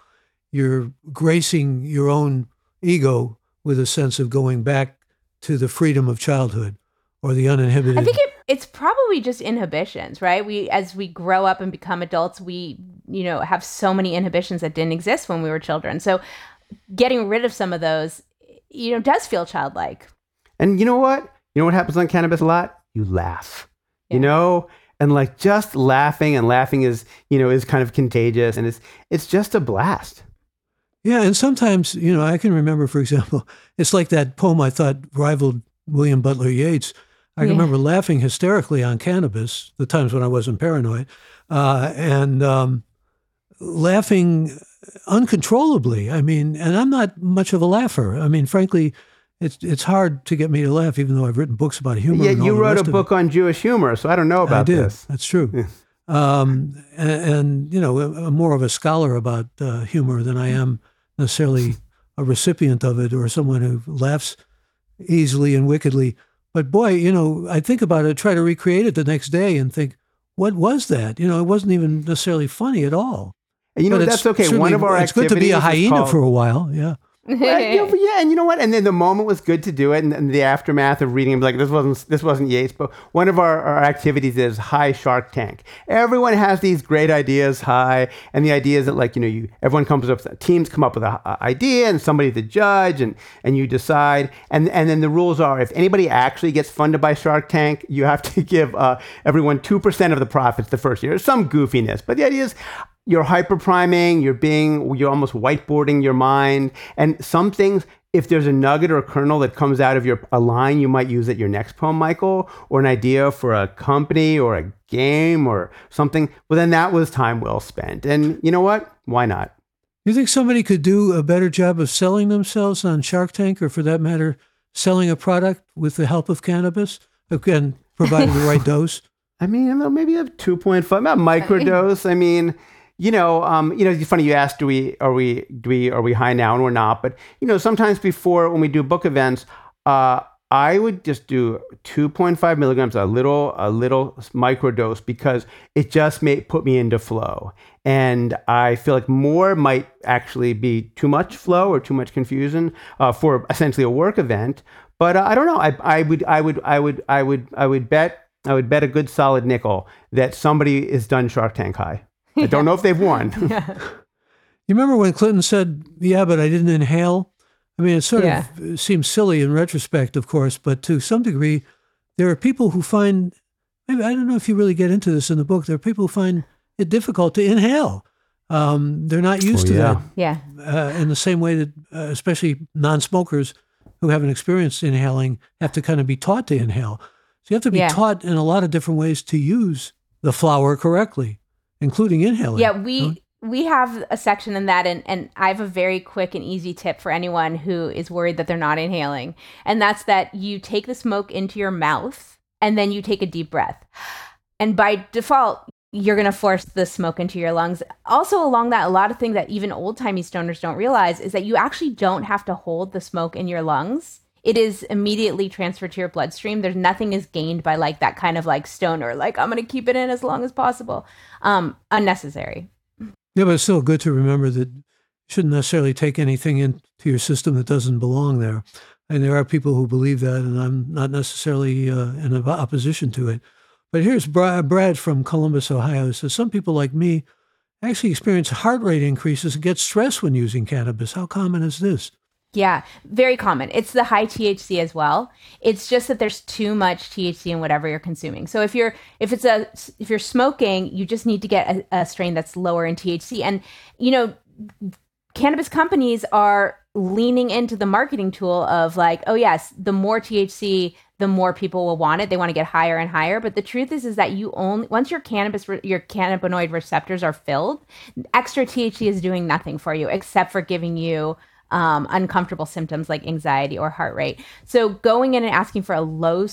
you're gracing your own ego with a sense of going back to the freedom of childhood or the uninhibited. I think it, it's probably just inhibitions, right? We as we grow up and become adults, we you know have so many inhibitions that didn't exist when we were children. So getting rid of some of those, you know, does feel childlike. And you know what? You know what happens on cannabis a lot? You laugh. You know? And like just laughing and laughing is, you know, is kind of contagious and it's it's just a blast. Yeah, and sometimes, you know, I can remember, for example, *laughs* it's like that poem I thought rivaled William Butler Yeats. I Yeah. remember laughing hysterically on cannabis, the times when I wasn't paranoid, uh, and um, laughing uncontrollably. I mean, and I'm not much of a laugher. I mean, frankly, it's it's hard to get me to laugh, even though I've written books about humor. Yeah, you wrote a book on Jewish humor, so I don't know about I did. this. That's true. Um, and, and, you know, I'm more of a scholar about uh, humor than I am necessarily a recipient of it or someone who laughs easily and wickedly. But boy, you know, I think about it, try to recreate it the next day and think, what was that? You know, it wasn't even necessarily funny at all. And you know But that's okay. One of our it's good to be a hyena called- for a while. Yeah. Well, you know, *laughs* yeah, and you know what? And then the moment was good to do it, and, and the aftermath of reading, like this wasn't this wasn't Yeats, but one of our, our activities is high Shark Tank. Everyone has these great ideas high, and the idea is that like you know you everyone comes up teams come up with an idea, and somebody the judge, and and you decide, and and then the rules are if anybody actually gets funded by Shark Tank, you have to *laughs* give uh, everyone two percent of the profits the first year. Some goofiness, but the idea is you're hyper priming, you're being, you're almost whiteboarding your mind. And some things, if there's a nugget or a kernel that comes out of your a line you might use at your next poem, Michael, or an idea for a company or a game or something, well, then that was time well spent. And you know what? Why not? You think somebody could do a better job of selling themselves on Shark Tank or for that matter, selling a product with the help of cannabis? Again, providing the right *laughs* dose. I mean, I don't know, maybe a 2.5, not microdose. I mean, you know, um, you know, it's funny you asked, do we, are we, do we, are we high now and we're not? But, you know, sometimes before when we do book events, uh, I would just do 2.5 milligrams, a little, a little microdose because it just may put me into flow. And I feel like more might actually be too much flow or too much confusion uh, for essentially a work event. But uh, I don't know. I, I would, I would, I would, I would, I would bet, I would bet a good solid nickel that somebody is done Shark Tank high. I don't know if they've won. *laughs* yeah. *laughs* You remember when Clinton said, "Yeah, but I didn't inhale." I mean, it sort Yeah. of seems silly in retrospect, of course, but to some degree, there are people who find. Maybe I don't know if you really get into this in the book. There are people who find it difficult to inhale. Um, they're not used Oh, to yeah. yeah. that uh, in the same way that, uh, especially non-smokers who haven't experienced inhaling, have to kind of be taught to inhale. So you have to be Yeah. taught in a lot of different ways to use the flower correctly, including inhaling. Yeah, we we have a section in that and, and I have a very quick and easy tip for anyone who is worried that they're not inhaling. And that's that you take the smoke into your mouth and then you take a deep breath. And by default, you're going to force the smoke into your lungs. Also, along that, a lot of things that even old timey stoners don't realize is that you actually don't have to hold the smoke in your lungs. It is immediately transferred to your bloodstream. There's nothing is gained by like that kind of like stoner, like I'm going to keep it in as long as possible. Um, unnecessary. Yeah, but it's still good to remember that you shouldn't necessarily take anything into your system that doesn't belong there. And there are people who believe that, and I'm not necessarily uh, in opposition to it. But here's Brad from Columbus, Ohio. He says some people like me actually experience heart rate increases and get stressed when using cannabis. How common is this? Yeah, very common. It's the high THC as well. It's just that there's too much THC in whatever you're consuming. So if you're if it's a if you're smoking, you just need to get a, a strain that's lower in THC. And you know, cannabis companies are leaning into the marketing tool of like, oh yes, the more THC, the more people will want it. They want to get higher and higher. But the truth is, is that you only once your cannabis re- your cannabinoid receptors are filled, extra THC is doing nothing for you except for giving you um, uncomfortable symptoms like anxiety or heart rate. So going in and asking for a low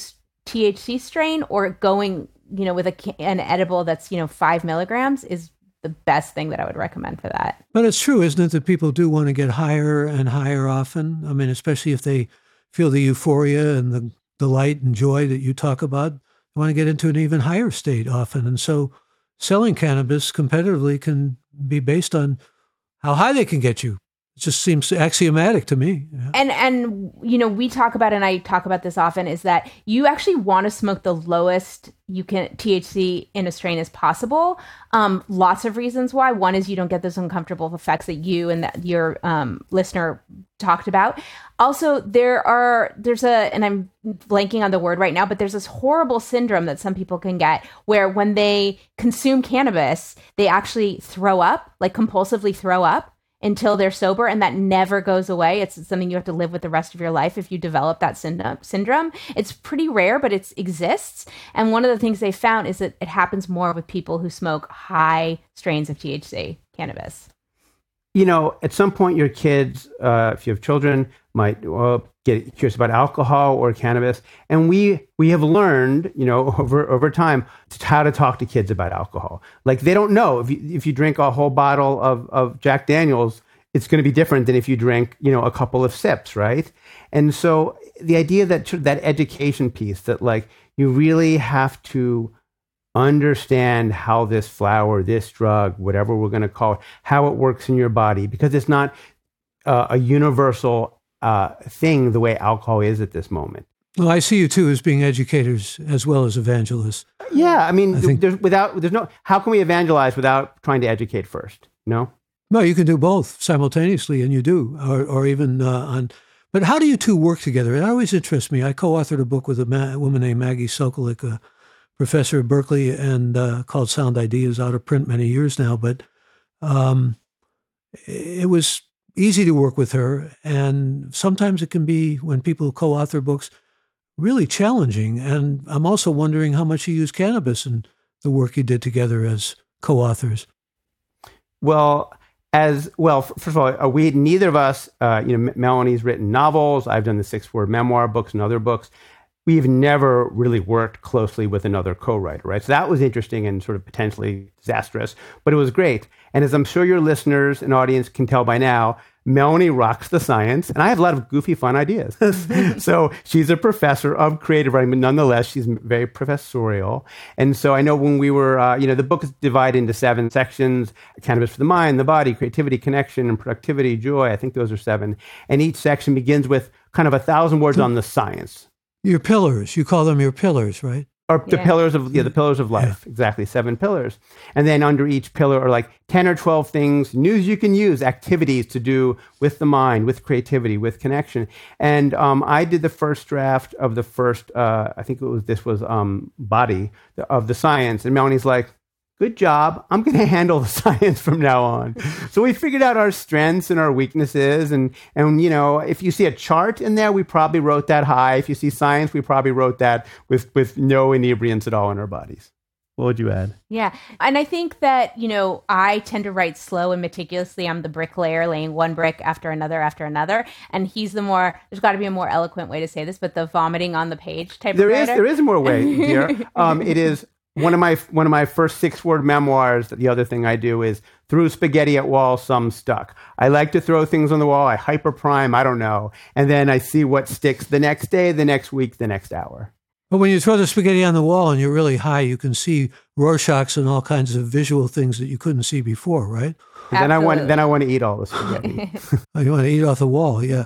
THC strain or going, you know, with a, an edible that's, you know, five milligrams is the best thing that I would recommend for that. But it's true, isn't it, that people do want to get higher and higher often? I mean, especially if they feel the euphoria and the delight and joy that you talk about, they want to get into an even higher state often. And so selling cannabis competitively can be based on how high they can get you. It just seems axiomatic to me. Yeah. And and you know, we talk about and I talk about this often is that you actually want to smoke the lowest you can THC in a strain as possible. Um, lots of reasons why. One is you don't get those uncomfortable effects that you and that your um, listener talked about. Also, there are there's a and I'm blanking on the word right now, but there's this horrible syndrome that some people can get where when they consume cannabis, they actually throw up, like compulsively throw up until they're sober and that never goes away. It's something you have to live with the rest of your life if you develop that syndrome it's pretty rare but it exists. And one of the things they found is that it happens more with people who smoke high strains of thc cannabis. You know, at some point, your kids, uh, if you have children, might uh, get curious about alcohol or cannabis, and we we have learned, you know, *laughs* over over time how to talk to kids about alcohol. Like they don't know if you, if you drink a whole bottle of of Jack Daniels, it's going to be different than if you drink, you know, a couple of sips, right? And so the idea that that education piece that like you really have to understand how this flower, this drug, whatever we're going to call it, how it works in your body, because it's not uh, a universal uh, thing the way alcohol is at this moment. Well, I see you too as being educators as well as evangelists. Yeah, I mean, I there's without there's no how can we evangelize without trying to educate first? No. No, you can do both simultaneously, and you do, or, or even uh, on. But how do you two work together? It always interests me. I co-authored a book with a ma- woman named Maggie Sokolik, a professor at Berkeley, and uh, called Sound Ideas, out of print many years now. But um, it was easy to work with her, and sometimes it can be when people co-author books really challenging. And I'm also wondering how much you use cannabis in the work you did together as co-authors. Well, as well, first of all, uh, we neither of us, uh, you know, Melanie's written novels. I've done the six word memoir books and other books. We've never really worked closely with another co-writer, right? So that was interesting and sort of potentially disastrous, but it was great. And as I'm sure your listeners and audience can tell by now, Melanie rocks the science, and I have a lot of goofy, fun ideas. *laughs* so she's a professor of creative writing, but nonetheless, she's very professorial. And so I know when we were, uh, you know, the book is divided into seven sections cannabis for the mind, the body, creativity, connection, and productivity, joy. I think those are seven. And each section begins with kind of a thousand words on the science. Your pillars, you call them your pillars, right? Or the Yeah. pillars of yeah, the pillars of life, exactly seven pillars, and then under each pillar are like ten or twelve things, news you can use, activities to do with the mind, with creativity, with connection. And um, I did the first draft of the first, uh, I think it was this was um, body of the science, and Melanie's like, good job. I'm going *laughs* to handle the science from now on. so we figured out our strengths and our weaknesses. And, and, you know, if you see a chart in there, we probably wrote that high. If you see science, we probably wrote that with, with no inebriants at all in our bodies. What would you add? Yeah. And I think that, you know, I tend to write slow and meticulously. I'm the bricklayer laying one brick after another after another. And he's the more, there's got to be a more eloquent way to say this, but the vomiting on the page type There is, there is a more way, *laughs* dear. Um, it is one of my one of my first six word memoirs. The other thing I do is threw spaghetti at wall, some stuck. I like to throw things on the wall. I hyperprime. I don't know, and then I see what sticks the next day, the next week, the next hour. But when you throw the spaghetti on the wall and you're really high, you can see Rorschachs and all kinds of visual things that you couldn't see before, right? And then I want then I want to eat all the spaghetti. *laughs* *laughs* Oh, you want to eat off the wall, yeah.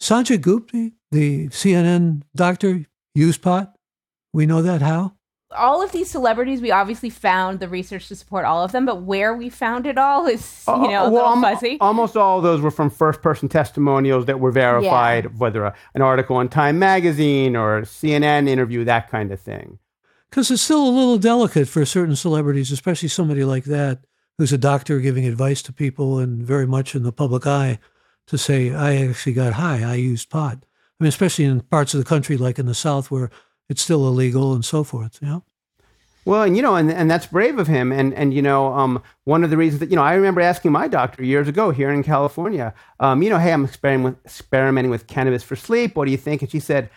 Sanjay Gupta, the CNN doctor, used pot. We know that how? All of these celebrities, we obviously found the research to support all of them, but where we found it all is, you know, a Uh, well, little almo- fuzzy. Almost all of those were from first person testimonials that were verified, whether a, an article in Time Magazine or a CNN interview, that kind of thing. Because it's still a little delicate for certain celebrities, especially somebody like that, who's a doctor giving advice to people and very much in the public eye, to say, I actually got high, I used pot. I mean, especially in parts of the country like in the South where it's still illegal and so forth. Know? Well, and you know, and, and that's brave of him. And and you know, um, one of the reasons that you know, I remember asking my doctor years ago here in California, um, you know, hey, I'm experimenting with, experimenting with cannabis for sleep. What do you think? And she said,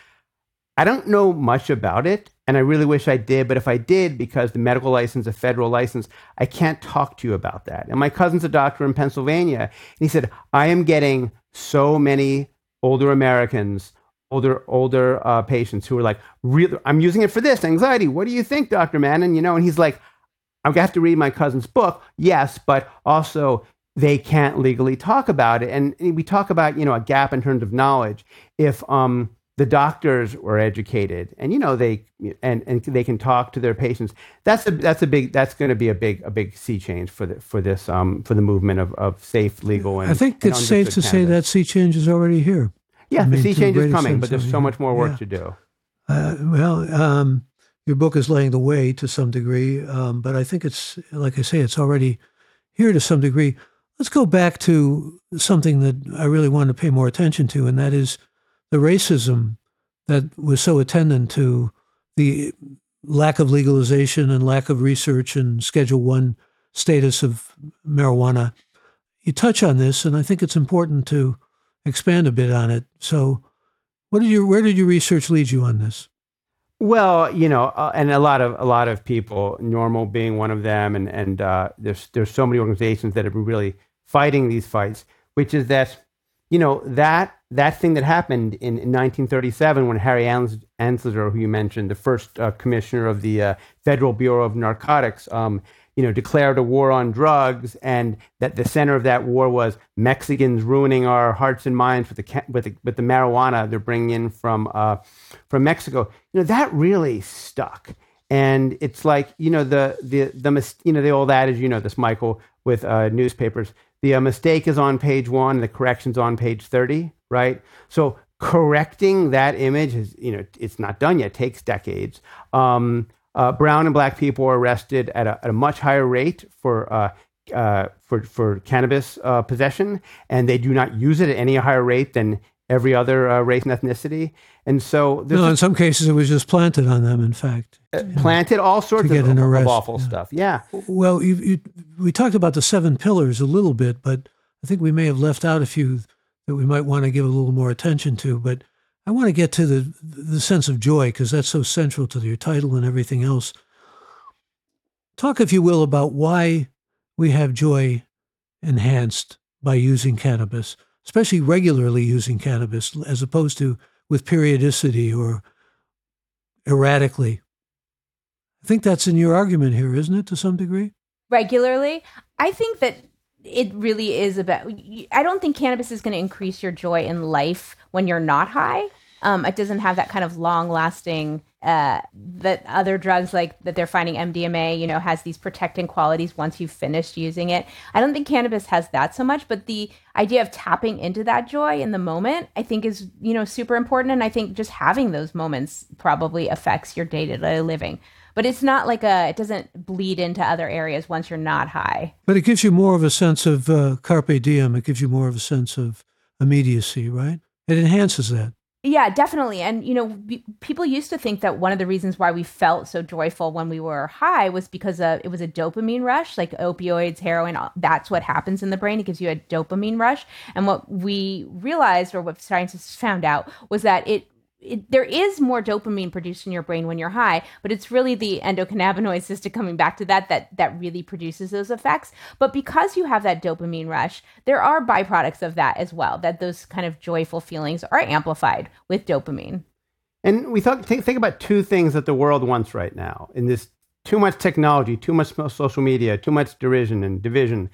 I don't know much about it, and I really wish I did. But if I did, because the medical license, a federal license, I can't talk to you about that. And my cousin's a doctor in Pennsylvania, and he said, I am getting so many older Americans older older uh, patients who are like, really, I'm using it for this anxiety. What do you think, Doctor Mannon? You know, and he's like, I have to read my cousin's book, yes, but also they can't legally talk about it. And we talk about you know a gap in terms of knowledge. If um, the doctors were educated and you know they and, and they can talk to their patients that's a that's a big that's going to be a big a big sea change for the for this um for the movement of, of safe legal and I think and it's safe to understood say that sea change is already here. Yeah I the mean, sea change is coming but there's so, much more work yeah. to do Uh, well, um, your book is laying the way to some degree, um, but I think it's, like I say, it's already here to some degree. Let's go back to something that I really want to pay more attention to, and that is the racism that was so attendant to the lack of legalization and lack of research and Schedule One status of marijuana. You touch on this, and I think it's important to expand a bit on it. So, what did you, where did your research lead you on this? Well, you know, uh, and a lot of a lot of people, NORML being one of them, and and uh, there's there's so many organizations that have been really fighting these fights, which is that, you know, that that thing that happened in, in 1937 when Harry Ans- Anslinger, who you mentioned, the first uh, commissioner of the uh, Federal Bureau of Narcotics, um, you know, declared a war on drugs, and that the center of that war was Mexicans ruining our hearts and minds with the with the, with the marijuana they're bringing in from uh, from Mexico. You know, that really stuck, and it's like you know the the the you know the old adage, you know this Michael with uh, newspapers. The uh, mistake is on page one, the correction's on page thirty, right? So correcting that image is you know it's not done yet. It takes decades. Um, uh, brown and black people are arrested at a, at a much higher rate for uh, uh, for for cannabis uh, possession, and they do not use it at any higher rate than every other uh, race and ethnicity. And so there's No, in some cases it was just planted on them. In fact, planted all sorts of, of awful yeah. stuff. Yeah. well, you, you, we talked about the seven pillars a little bit, but I think we may have left out a few that we might want to give a little more attention to. But I want to get to the the sense of joy because that's so central to your title and everything else. Talk, if you will, about why we have joy enhanced by using cannabis, especially regularly using cannabis, as opposed to with periodicity or erratically. I think that's in your argument here, isn't it, to some degree? regularly. I think that it really is about. I don't think cannabis is going to increase your joy in life when you're not high. Um, it doesn't have that kind of long lasting. Uh, that other drugs like that they're finding MDMA, you know, has these protecting qualities once you've finished using it. I don't think cannabis has that so much, but the idea of tapping into that joy in the moment, I think is, you know, super important. And I think just having those moments probably affects your day to day living. But it's not like a it doesn't bleed into other areas once you're not high. But it gives you more of a sense of uh, carpe diem. It gives you more of a sense of immediacy, right? It enhances that. Yeah, definitely. And, you know, b- people used to think that one of the reasons why we felt so joyful when we were high was because of, it was a dopamine rush, like opioids, heroin, that's what happens in the brain. It gives you a dopamine rush. And what we realized, or what scientists found out, was that it it, there is more dopamine produced in your brain when you're high, but it's really the endocannabinoid system *laughs* coming back to that that that really produces those effects. But because you have that dopamine rush, there are byproducts of that as well. That those kind of joyful feelings are amplified with dopamine. And we thought think, think about two things that the world wants right now in this too much technology, too much social media, too much derision and division.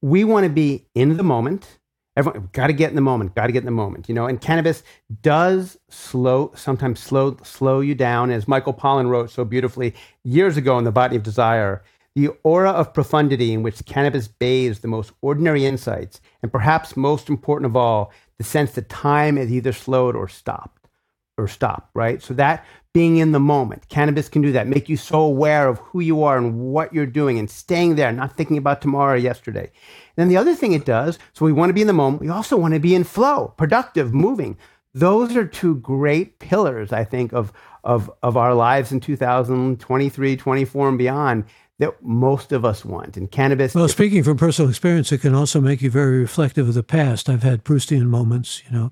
We want to be in the moment Everyone got to get in the moment, got to get in the moment, you know. And cannabis does slow, sometimes slow, slow you down. As Michael Pollan wrote so beautifully years ago in The Botany of Desire, the aura of profundity in which cannabis bathes the most ordinary insights, and perhaps most important of all, the sense that time is either slowed or stopped, or stopped, right? So that being in the moment, cannabis can do that, make you so aware of who you are and what you're doing, and staying there, not thinking about tomorrow or yesterday. Then the other thing it does, so we want to be in the moment, we also want to be in flow, productive, moving. Those are two great pillars, I think, of, of, of our lives in 2023, 24, and beyond that most of us want. And cannabis. Well, speaking from personal experience, it can also make you very reflective of the past. I've had Proustian moments, you know,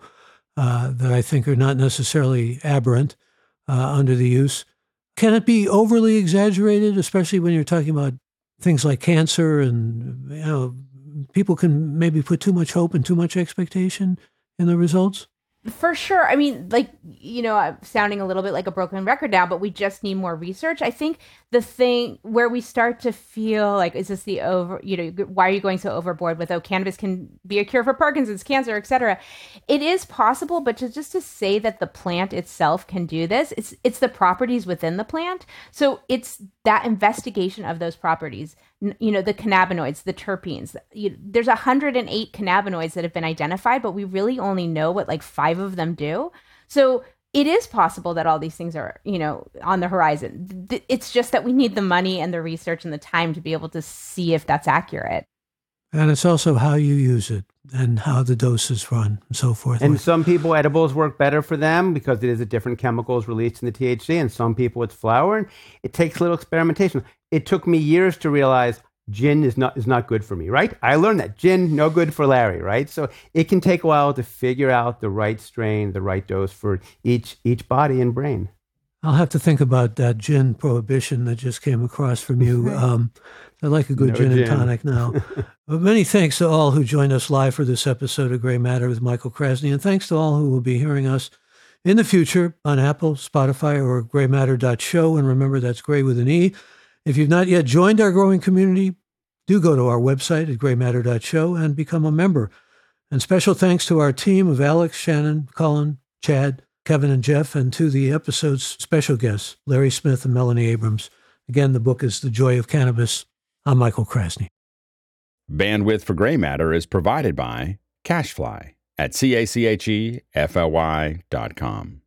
uh, that I think are not necessarily aberrant uh, under the use. Can it be overly exaggerated, especially when you're talking about things like cancer and you know people can maybe put too much hope and too much expectation in the results? For sure. I mean, like, you know, I'm sounding a little bit like a broken record now, but we just need more research. I think the thing where we start to feel like, is this the over, you know, why are you going so overboard with, oh, cannabis can be a cure for Parkinson's, cancer, etc. It is possible, but to, just to say that the plant itself can do this, it's, it's the properties within the plant. So it's that investigation of those properties you know the cannabinoids the terpenes you, there's 108 cannabinoids that have been identified but we really only know what like five of them do so it is possible that all these things are you know on the horizon it's just that we need the money and the research and the time to be able to see if that's accurate and it's also how you use it and how the doses run and so forth. And some people, edibles work better for them because it is a different chemicals released in the THC, and some people it's flower. And it takes a little experimentation. It took me years to realize gin is not is not good for me, right? I learned that gin no good for Larry, right? So it can take a while to figure out the right strain, the right dose for each each body and brain. I'll have to think about that gin prohibition that just came across from you. *laughs* Um, I like a good no gin, gin, and tonic now. *laughs* but many thanks to all who joined us live for this episode of Grey Matter with Michael Krasny, and thanks to all who will be hearing us in the future on Apple, Spotify, or greymatter.show. And remember, that's gray with an E. If you've not yet joined our growing community, do go to our website at greymatter.show and become a member. And special thanks to our team of Alex, Shannon, Colin, Chad, Kevin, and Jeff, and to the episode's special guests, Larry Smith and Melanie Abrams. Again, the book is The Joy of Cannabis. I'm Michael Krasny. Bandwidth for Grey Matter is provided by CacheFly at C A C H E F L Y dot com.